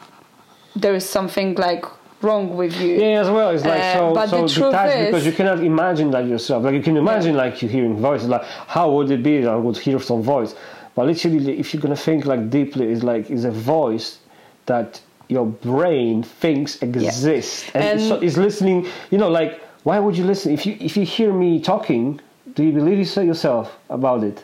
[SPEAKER 3] there is something like wrong with you
[SPEAKER 2] Yeah, as well. It's like
[SPEAKER 3] Uh,
[SPEAKER 2] so,
[SPEAKER 3] but
[SPEAKER 2] so detached
[SPEAKER 3] is-
[SPEAKER 2] because you cannot imagine that yourself. Like you can imagine like you hearing voices. Like how would it be that I would hear some voice? But literally, if you're gonna think like deeply, it's like it's a voice that your brain thinks exists and,
[SPEAKER 3] And-
[SPEAKER 2] so is listening. You know, like why would you listen if you if you hear me talking? Do you believe yourself about it?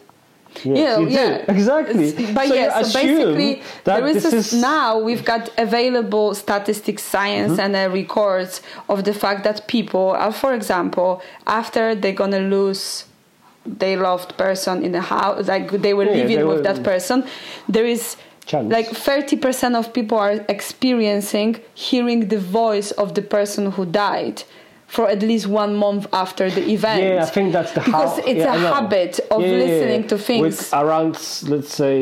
[SPEAKER 3] Yeah,
[SPEAKER 2] you do.
[SPEAKER 3] yeah.
[SPEAKER 2] exactly.
[SPEAKER 3] But
[SPEAKER 2] so
[SPEAKER 3] yeah,
[SPEAKER 2] you
[SPEAKER 3] so basically,
[SPEAKER 2] that
[SPEAKER 3] there is,
[SPEAKER 2] this
[SPEAKER 3] this
[SPEAKER 2] is
[SPEAKER 3] now we've got available statistics, science,
[SPEAKER 2] Mm-hmm.
[SPEAKER 3] and uh, records of the fact that people, are, for example, after they're gonna lose their loved person in the house, like they were
[SPEAKER 2] Yeah,
[SPEAKER 3] living
[SPEAKER 2] they
[SPEAKER 3] with
[SPEAKER 2] were-
[SPEAKER 3] that person, there is.
[SPEAKER 2] Chance.
[SPEAKER 3] Like 30% of people are experiencing hearing the voice of the person who died for at least one month after the event.
[SPEAKER 2] Yeah, I think that's the
[SPEAKER 3] Because
[SPEAKER 2] how,
[SPEAKER 3] it's
[SPEAKER 2] yeah,
[SPEAKER 3] a habit of
[SPEAKER 2] Yeah, yeah, yeah.
[SPEAKER 3] listening to things.
[SPEAKER 2] with around, let's say,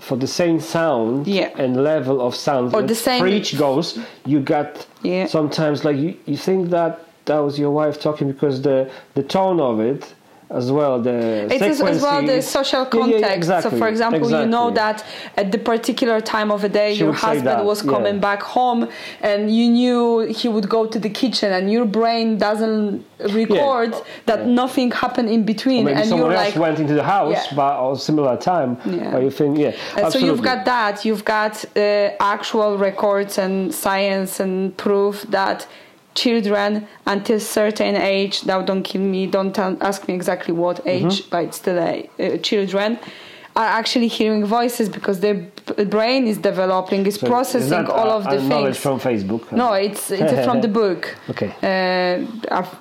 [SPEAKER 2] for the same sound and level of sound.
[SPEAKER 3] Or the same-
[SPEAKER 2] preach goes. You got
[SPEAKER 3] Yeah.
[SPEAKER 2] sometimes like you, you think that that was your wife talking because the the tone of it. As well, the
[SPEAKER 3] It is as well the social
[SPEAKER 2] Yeah, yeah,
[SPEAKER 3] context.
[SPEAKER 2] exactly,
[SPEAKER 3] so, for example, you know that at the particular time of the day,
[SPEAKER 2] She
[SPEAKER 3] your husband
[SPEAKER 2] that,
[SPEAKER 3] was coming
[SPEAKER 2] yeah.
[SPEAKER 3] back home, and you knew he would go to the kitchen, and your brain doesn't record that
[SPEAKER 2] Yeah.
[SPEAKER 3] nothing happened in between, and
[SPEAKER 2] someone
[SPEAKER 3] you're
[SPEAKER 2] else
[SPEAKER 3] like.
[SPEAKER 2] went into the house,
[SPEAKER 3] Yeah.
[SPEAKER 2] but at a similar time.
[SPEAKER 3] Yeah.
[SPEAKER 2] But you think, yeah,
[SPEAKER 3] Uh, so you've got that. You've got uh, actual records and science and proof that children until certain age. Now, don't kill me. Don't tell, ask me exactly what
[SPEAKER 2] Mm-hmm.
[SPEAKER 3] age, but it's still a, uh, children are actually hearing voices because their b- brain is developing, is
[SPEAKER 2] So
[SPEAKER 3] processing all
[SPEAKER 2] uh,
[SPEAKER 3] of the things.
[SPEAKER 2] from Facebook.
[SPEAKER 3] no, it's it's from the book.
[SPEAKER 2] Okay.
[SPEAKER 3] Uh,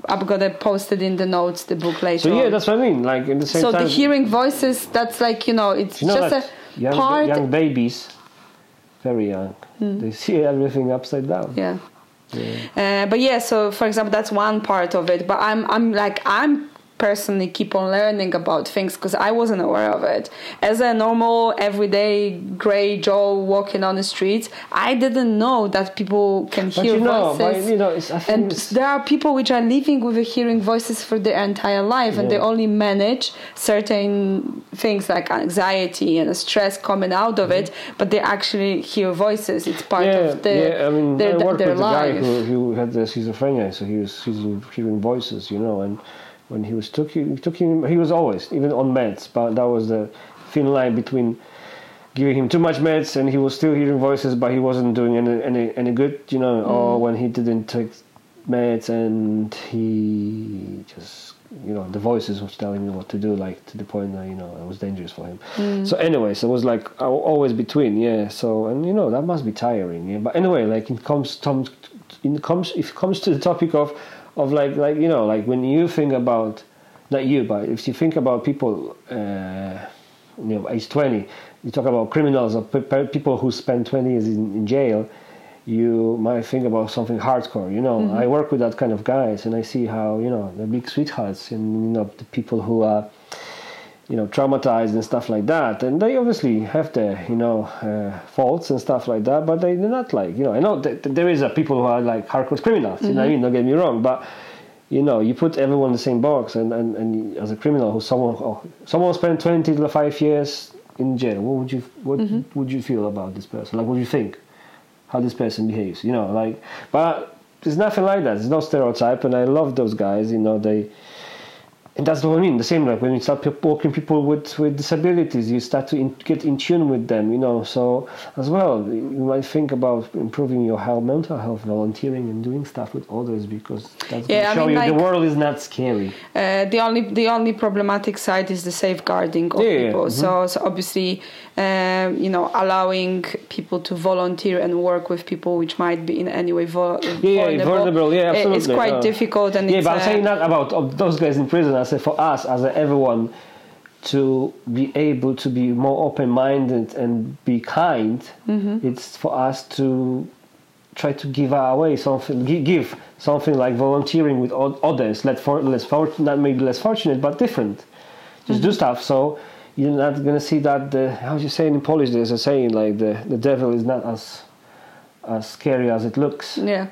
[SPEAKER 3] I've, gonna post it in the notes. The book later.
[SPEAKER 2] So yeah,
[SPEAKER 3] on.
[SPEAKER 2] that's what I mean. Like in the same
[SPEAKER 3] so
[SPEAKER 2] time,
[SPEAKER 3] the hearing voices. That's like you know, it's
[SPEAKER 2] you know
[SPEAKER 3] just a
[SPEAKER 2] young,
[SPEAKER 3] part.
[SPEAKER 2] young babies, very young, they see everything upside down.
[SPEAKER 3] Hmm. Yeah. Uh, but yeah, so for example, that's one part of it. But I'm, I'm like, I'm personally keep on learning about things because I wasn't aware of it. As a normal, everyday gray Joe walking on the streets, I didn't know that people can
[SPEAKER 2] But
[SPEAKER 3] hear
[SPEAKER 2] you know, but,
[SPEAKER 3] voices.
[SPEAKER 2] you know,
[SPEAKER 3] and there are people which are living with hearing voices for their entire life and they only manage certain things like anxiety and stress coming out of it mm-hmm. but they actually hear voices it's part
[SPEAKER 2] yeah,
[SPEAKER 3] of the,
[SPEAKER 2] yeah. I mean,
[SPEAKER 3] their,
[SPEAKER 2] I worked
[SPEAKER 3] their
[SPEAKER 2] with a guy who, who had the schizophrenia, so he was he's hearing voices, you know, and when he was took he took him, he was always even on meds, but that was the thin line between giving him too much meds and he was still hearing voices, but he wasn't doing any any, any good, you know,
[SPEAKER 3] Mm.
[SPEAKER 2] or when he didn't take meds and he just you know the voices was telling me what to do like to the point that you know it was dangerous for him
[SPEAKER 3] Mm.
[SPEAKER 2] so anyways it was like always between yeah so and you know that must be tiring yeah but anyway like it comes comes it comes if it comes to the topic of of like like you know like when you think about not you but if you think about people uh you know age 20 you talk about criminals or pe- pe- people who spend 20 years in, in jail you might think about something hardcore you know. I work with that kind of guys and i see how you know the big sweethearts and you know the people who are you know traumatized and stuff like that. And they obviously have their you know uh, faults and stuff like that but they, they're not like you know i know there is a people who are like hardcore criminals you know what i mean? Don't get me wrong but you know you put everyone in the same box and, and, and as a criminal who someone oh, someone spent 20 to 5 years in jail what would you what would you feel about this person? Like what do you think? How this person behaves you know like but there's nothing like that. There's no stereotype and i love those guys you know they and that's what I mean. The same like when you start working with people with, with disabilities, you start to in, get in tune with them, you know. So as well, you might think about improving your health, mental health, volunteering and doing stuff with others because that's
[SPEAKER 3] Yeah, I
[SPEAKER 2] going to show
[SPEAKER 3] mean,
[SPEAKER 2] you the world is not scary.
[SPEAKER 3] Uh, the only the only problematic side is the safeguarding of
[SPEAKER 2] Yeah, yeah,
[SPEAKER 3] people.
[SPEAKER 2] mhm.
[SPEAKER 3] So, so obviously, um, you know, allowing people to volunteer and work with people which might be in any way vo-
[SPEAKER 2] Yeah, yeah, vulnerable. Yeah,
[SPEAKER 3] uh,
[SPEAKER 2] absolutely.
[SPEAKER 3] It's quite
[SPEAKER 2] uh,
[SPEAKER 3] difficult, and
[SPEAKER 2] yeah,
[SPEAKER 3] it's,
[SPEAKER 2] but I'm
[SPEAKER 3] uh,
[SPEAKER 2] saying not about those guys in prison. Say for us as a, everyone to be able to be more open-minded and be kind.
[SPEAKER 3] Mm-hmm.
[SPEAKER 2] It's for us to try to give away something, give something like volunteering with others, less for, less for, not maybe less fortunate, but different. Just do stuff. So you're not gonna see that the how you say in Polish. There's a saying like the the devil is not as as scary as it looks.
[SPEAKER 3] Yeah.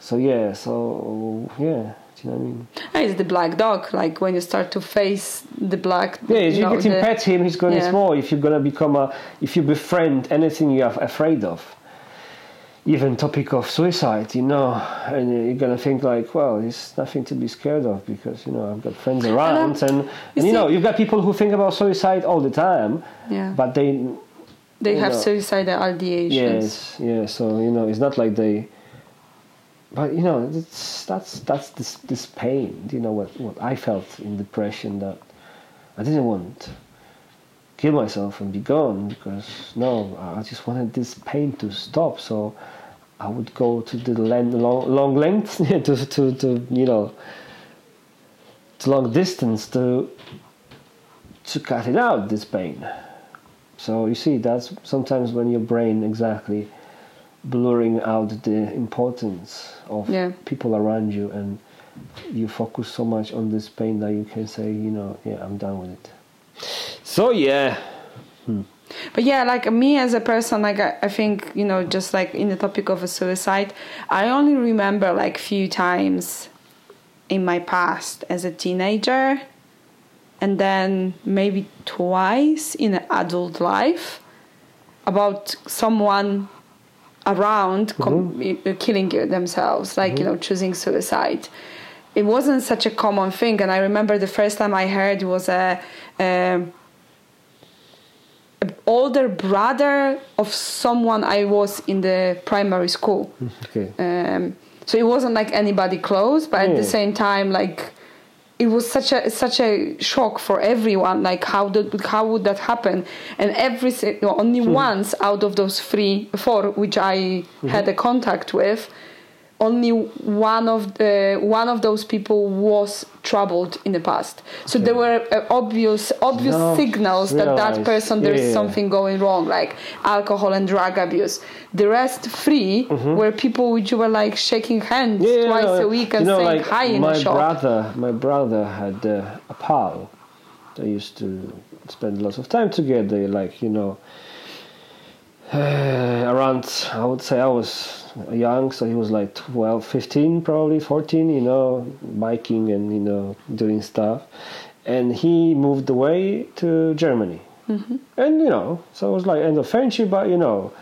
[SPEAKER 2] So yeah, so yeah, do you know what I mean?
[SPEAKER 3] And It's the black dog. Like when you start to face the black.
[SPEAKER 2] Yeah, if you
[SPEAKER 3] know,
[SPEAKER 2] get
[SPEAKER 3] the-
[SPEAKER 2] pet him, he's gonna
[SPEAKER 3] Yeah.
[SPEAKER 2] small. If you're gonna become a, if you befriend anything you're afraid of, even topic of suicide, you know, and you're gonna think like, well, there's nothing to be scared of because you know I've got friends uh, around, and and, you,
[SPEAKER 3] see-
[SPEAKER 2] know you've got people who think about suicide all the time,
[SPEAKER 3] Yeah.
[SPEAKER 2] but they,
[SPEAKER 3] they
[SPEAKER 2] you
[SPEAKER 3] have
[SPEAKER 2] know.
[SPEAKER 3] suicidal ideations.
[SPEAKER 2] yes, yeah, so you know it's not like they. But you know, that's that's this this pain. You know what what I felt in depression that I didn't want kill myself and be gone because no, I just wanted this pain to stop. So I would go to the length, long, long length to, to, to you know to long distance to to cut it out this pain. So you see, that's sometimes when your brain exactly blurring out the importance of
[SPEAKER 3] Yeah.
[SPEAKER 2] people around you and you focus so much on this pain that you can say, you know, yeah, I'm done with it. So yeah, hmm.
[SPEAKER 3] But yeah, like me as a person, like I, I think you know, just like in the topic of a suicide, I only remember like few times in my past as a teenager, and then maybe twice in an adult life about someone around com- uh, killing themselves, like you know, choosing suicide. It wasn't such a common thing, and I remember the first time I heard was a. Um, older brother of someone I was in the primary school.
[SPEAKER 2] okay.
[SPEAKER 3] Um, so it wasn't like anybody close, but at the same time, like it was such a such a shock for everyone. Like how did how would that happen? And every only hmm. once out of those three, four, which I mm-hmm. had a contact with, only one of the one of those people was troubled in the past. So there were uh, obvious obvious
[SPEAKER 2] No,
[SPEAKER 3] signals that that person there's
[SPEAKER 2] Yeah.
[SPEAKER 3] something going wrong, like alcohol and drug abuse. The rest 3 were people which were like shaking hands
[SPEAKER 2] Mm-hmm. Yeah,
[SPEAKER 3] twice
[SPEAKER 2] no,
[SPEAKER 3] a week and
[SPEAKER 2] you know,
[SPEAKER 3] saying
[SPEAKER 2] like
[SPEAKER 3] hi in
[SPEAKER 2] my
[SPEAKER 3] a shop.
[SPEAKER 2] brother, my brother had uh, a pal. They used to spend lots of time together. Like you know, around I would say I was young, so he was like 12, 15, probably 14. You know, biking and you know doing stuff, and he moved away to Germany. And you know, so it was like end of friendship, but you know,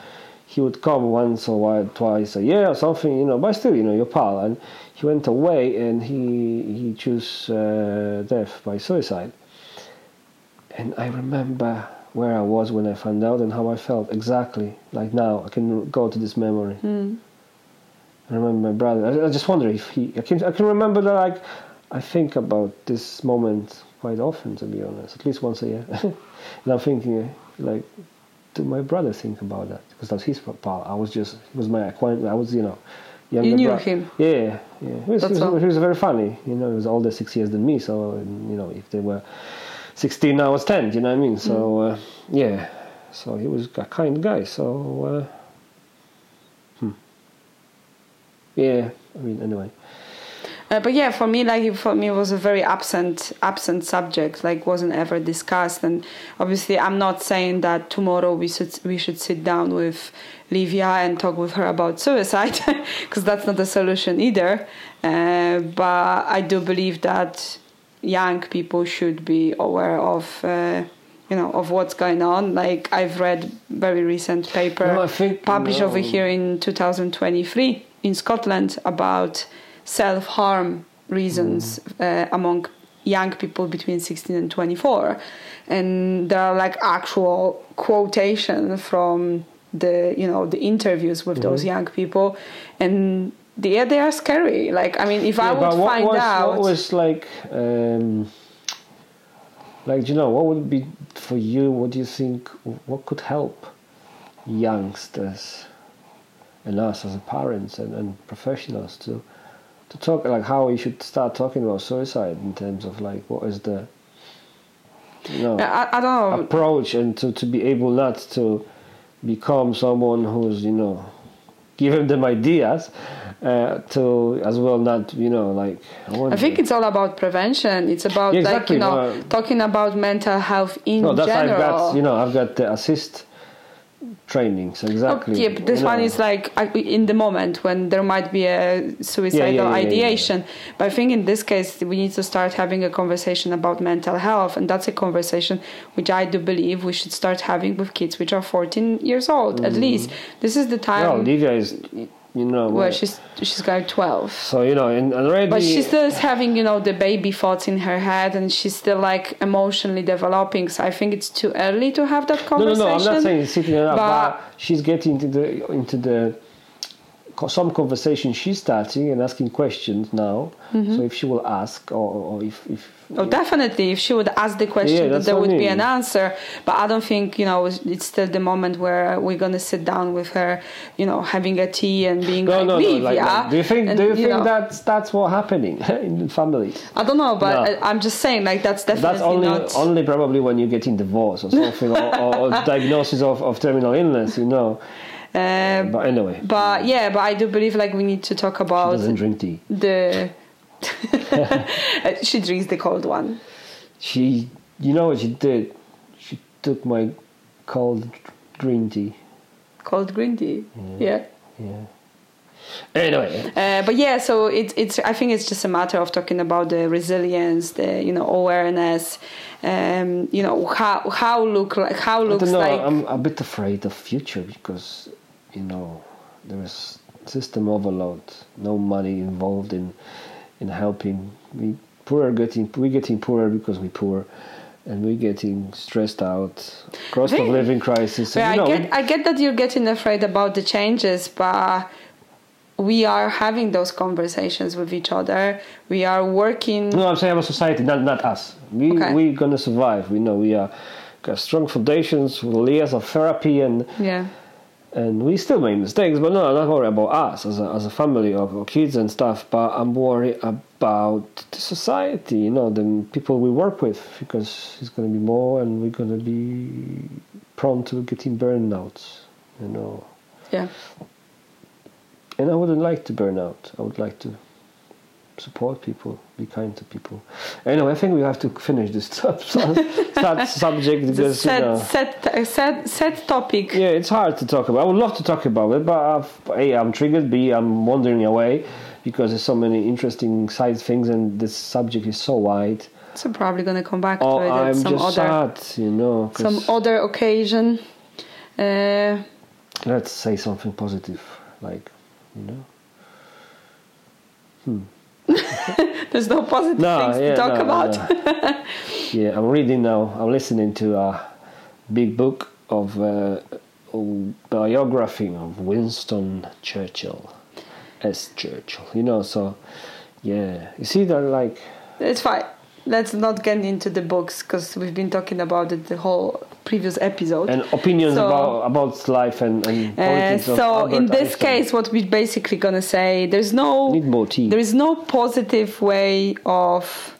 [SPEAKER 2] he would come once or while, twice a year or something, you know, but still, you know, your pal. And he went away and he he chose uh, death by suicide. And I remember where I was when I found out and how I felt exactly. Like now, I can go to this memory. I remember my brother. I, I just wonder if he. I can I can remember that like I think about this moment quite often, to be honest, at least once a year. and I'm thinking uh, like, do my brother think about that? Because that's his pal. I was just he was my acquaintance. I was you know. Younger
[SPEAKER 3] You knew him?
[SPEAKER 2] Yeah, yeah. He was, he, was, he was very funny. You know, he was older six years than me. So you know, if they were 16, I was 10. You know what I mean? So uh, yeah. So he was a kind guy. So uh, hmm. yeah. I mean, anyway.
[SPEAKER 3] Uh, but yeah, for me, like for me, it was a very absent, absent subject. Like wasn't ever discussed. And obviously, I'm not saying that tomorrow we should we should sit down with Livia and talk with her about suicide, because that's not a solution either. Uh, but I do believe that young people should be aware of. Uh, you know of what's going on. Like I've read very recent paper
[SPEAKER 2] No, think-
[SPEAKER 3] published
[SPEAKER 2] no.
[SPEAKER 3] over here in 2023 in Scotland about self harm reasons uh, among young people between 16 and 24. And there are like actual quotation from the you know the interviews with those young people and yeah, they are scary. Like I mean, if I
[SPEAKER 2] Yeah,
[SPEAKER 3] would
[SPEAKER 2] what
[SPEAKER 3] find
[SPEAKER 2] was,
[SPEAKER 3] out,
[SPEAKER 2] What was like, um, like, you know, what would be for you? What do you think? What could help youngsters and us as parents and, and professionals to to talk like how we should start talking about suicide in terms of like what is the you know
[SPEAKER 3] I, I don't know.
[SPEAKER 2] approach and to, to be able not to become someone who's you know giving them ideas uh, to as well not you know like I,
[SPEAKER 3] I think it's all about prevention. It's about
[SPEAKER 2] Yeah,
[SPEAKER 3] like you know
[SPEAKER 2] uh,
[SPEAKER 3] talking about mental health in
[SPEAKER 2] no that's
[SPEAKER 3] general.
[SPEAKER 2] I've got you know I've got the ASIST trainings
[SPEAKER 3] Oh,
[SPEAKER 2] exactly
[SPEAKER 3] yeah, but this
[SPEAKER 2] you
[SPEAKER 3] one
[SPEAKER 2] know.
[SPEAKER 3] is like in the moment when there might be a suicidal
[SPEAKER 2] yeah, yeah,
[SPEAKER 3] ideation. But I think in this case we need to start having a conversation about mental health, and that's a conversation which I do believe we should start having with kids which are 14 years old at mm. least. This is the time
[SPEAKER 2] Livia is you know
[SPEAKER 3] where she's she's got 12.
[SPEAKER 2] so you know and already
[SPEAKER 3] But she's still having, you know, the baby thoughts in her head, and she's still like emotionally developing. So I think it's too early to have that
[SPEAKER 2] conversation. No,
[SPEAKER 3] no,
[SPEAKER 2] no. I'm not saying sitting it up,
[SPEAKER 3] but-
[SPEAKER 2] but, she's getting into the into the some conversation she's starting and asking questions now.
[SPEAKER 3] Mm-hmm.
[SPEAKER 2] So if she will ask, or, or if if
[SPEAKER 3] Oh, definitely. If she would ask the question,
[SPEAKER 2] Yeah,
[SPEAKER 3] there
[SPEAKER 2] what I
[SPEAKER 3] would be an answer. But I don't think, you know, it's still the moment where we're going to sit down with her, you know, having a tea and being
[SPEAKER 2] no,
[SPEAKER 3] like,
[SPEAKER 2] no, no. Like, like, do you think
[SPEAKER 3] and,
[SPEAKER 2] do you, think
[SPEAKER 3] know,
[SPEAKER 2] that's that's what happening in the family?
[SPEAKER 3] I don't know, but. I, I'm just saying, like, that's definitely
[SPEAKER 2] That's only
[SPEAKER 3] not.
[SPEAKER 2] only probably when you're getting divorced or something, or, or, or diagnosis of, of terminal illness, you know.
[SPEAKER 3] uh,
[SPEAKER 2] But anyway,
[SPEAKER 3] but yeah, but I do believe, like, we need to talk about.
[SPEAKER 2] she doesn't drink tea.
[SPEAKER 3] the. she drinks the cold one.
[SPEAKER 2] She, you know what she did? She took my cold green tea.
[SPEAKER 3] Cold green tea. Yeah.
[SPEAKER 2] Yeah. Anyway,
[SPEAKER 3] Uh, but yeah, so it's it's. I think it's just a matter of talking about the resilience, the you know awareness, um, you know how how look like how
[SPEAKER 2] I
[SPEAKER 3] looks
[SPEAKER 2] don't know.
[SPEAKER 3] like.
[SPEAKER 2] I'm a bit afraid of future because you know there is system overload. No money involved in in helping. We poor are getting we getting poorer because we poor, and we're getting stressed out. Cost of living crisis.
[SPEAKER 3] Yeah,
[SPEAKER 2] you know,
[SPEAKER 3] I get I get that you're getting afraid about the changes, but we are having those conversations with each other. We are working.
[SPEAKER 2] no, I'm saying about society, not not us. We
[SPEAKER 3] Okay.
[SPEAKER 2] we gonna survive. We know we are got strong foundations with years of therapy and.
[SPEAKER 3] Yeah.
[SPEAKER 2] And we still make mistakes, but no, I'm not worried about us as a, as a family of of kids and stuff. But I'm worried about the society, you know, the people we work with, because it's going to be more, and we're going to be prone to getting burnouts, you know.
[SPEAKER 3] Yeah.
[SPEAKER 2] And I wouldn't like to burn out. I would like to support people, be kind to people. Anyway, I think we have to finish this sub- sub- subject because you know.
[SPEAKER 3] set, uh, set, set topic.
[SPEAKER 2] Yeah, it's hard to talk about. I would love to talk about it, but A, I'm triggered. B, I'm wandering away because there's so many interesting side things, and this subject is so wide.
[SPEAKER 3] So probably gonna come back
[SPEAKER 2] Oh,
[SPEAKER 3] to it at
[SPEAKER 2] I'm
[SPEAKER 3] some
[SPEAKER 2] just
[SPEAKER 3] other
[SPEAKER 2] sad, you know.
[SPEAKER 3] some other occasion. Uh,
[SPEAKER 2] let's say something positive, like you know.
[SPEAKER 3] there's no positive
[SPEAKER 2] No,
[SPEAKER 3] things
[SPEAKER 2] yeah,
[SPEAKER 3] to talk
[SPEAKER 2] no,
[SPEAKER 3] about.
[SPEAKER 2] no. yeah, I'm reading now. I'm listening to a big book of uh, biography of Winston Churchill, S. Churchill. You know, so yeah, you see that like.
[SPEAKER 3] It's fine. Let's not get into the books because we've been talking about it the whole previous episode.
[SPEAKER 2] and opinions
[SPEAKER 3] So-
[SPEAKER 2] about about life and, and
[SPEAKER 3] Uh,
[SPEAKER 2] politics. of
[SPEAKER 3] so in this
[SPEAKER 2] Einstein.
[SPEAKER 3] case, what we're basically gonna say, there's no
[SPEAKER 2] Need more tea.
[SPEAKER 3] there is no positive way of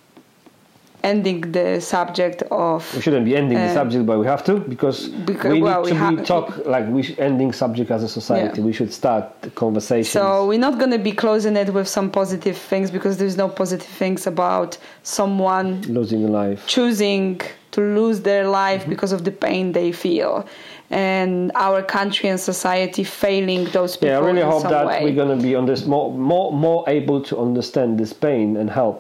[SPEAKER 3] ending the subject of
[SPEAKER 2] we shouldn't be ending the
[SPEAKER 3] uh,
[SPEAKER 2] subject, but we have to because
[SPEAKER 3] Because-
[SPEAKER 2] we need
[SPEAKER 3] well,
[SPEAKER 2] to
[SPEAKER 3] we
[SPEAKER 2] be talk like we sh- ending subject as a society.
[SPEAKER 3] Yeah.
[SPEAKER 2] We should start the conversations.
[SPEAKER 3] So we're not going to be closing it with some positive things because there's no positive things about someone
[SPEAKER 2] losing a life.
[SPEAKER 3] choosing to lose their life
[SPEAKER 2] Mm-hmm.
[SPEAKER 3] because of the pain they feel and our country and society failing those people
[SPEAKER 2] Yeah, I really hope that
[SPEAKER 3] way.
[SPEAKER 2] we're gonna be on this more more more able to understand this pain and help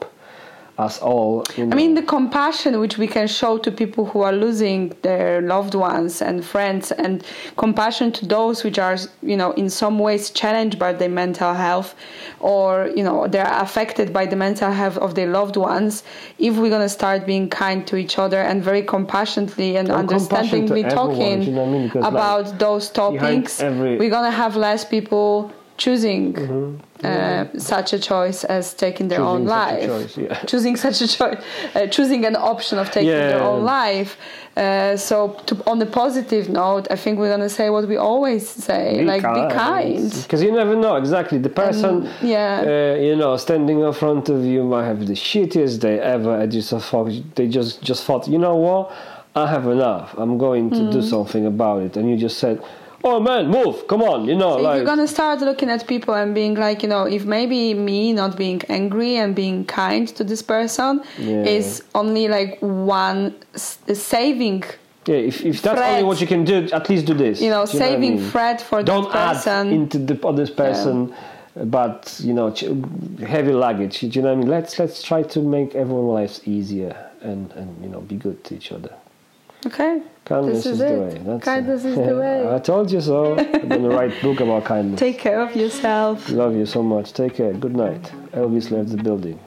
[SPEAKER 2] us all. you
[SPEAKER 3] I mean, the compassion which we can show to people who are losing their loved ones and friends, and compassion to those which are, you know, in some ways challenged by their mental health, or you know, they're affected by the mental health of their loved ones. If we're gonna start being kind to each other and very compassionately and,
[SPEAKER 2] And
[SPEAKER 3] understandingly
[SPEAKER 2] everyone,
[SPEAKER 3] talking
[SPEAKER 2] you know I mean? Because, like,
[SPEAKER 3] about those topics,
[SPEAKER 2] every-
[SPEAKER 3] we're gonna have less people choosing
[SPEAKER 2] Mm-hmm.
[SPEAKER 3] uh, such a choice as taking their
[SPEAKER 2] Choosing
[SPEAKER 3] own life
[SPEAKER 2] choice, yeah.
[SPEAKER 3] choosing such a choice, uh, choosing an option of taking their own life. Uh, so, to, on the positive note, I think we're gonna say what we always say, like be kind.
[SPEAKER 2] Because you never know exactly the person.
[SPEAKER 3] yeah.
[SPEAKER 2] Uh, you know, standing in front of you might have the shittiest day ever, and you just thought they just just thought, you know what, I have enough. I'm going to
[SPEAKER 3] Mm.
[SPEAKER 2] do something about it, and you just said, oh man, move, come on, you know,
[SPEAKER 3] So
[SPEAKER 2] like
[SPEAKER 3] you're gonna start looking at people and being like, you know, if maybe me not being angry and being kind to this person
[SPEAKER 2] Yeah.
[SPEAKER 3] is only like one saving,
[SPEAKER 2] yeah, if, if that's only what you can do, at least do this.
[SPEAKER 3] you know,
[SPEAKER 2] Do you what I
[SPEAKER 3] saving
[SPEAKER 2] mean?
[SPEAKER 3] threat for
[SPEAKER 2] Don't
[SPEAKER 3] that person.
[SPEAKER 2] add into the other person, but you know, heavy luggage. Do you know what I mean? Let's let's try to make everyone's lives easier and and you know, be good to each other.
[SPEAKER 3] Okay.
[SPEAKER 2] Kindness
[SPEAKER 3] This is
[SPEAKER 2] the
[SPEAKER 3] it.
[SPEAKER 2] way. That's
[SPEAKER 3] Kindness is the way.
[SPEAKER 2] I told you so. I'm gonna write a book about kindness.
[SPEAKER 3] Take care of yourself.
[SPEAKER 2] Love you so much. Take care. Good night. Elvis left the building.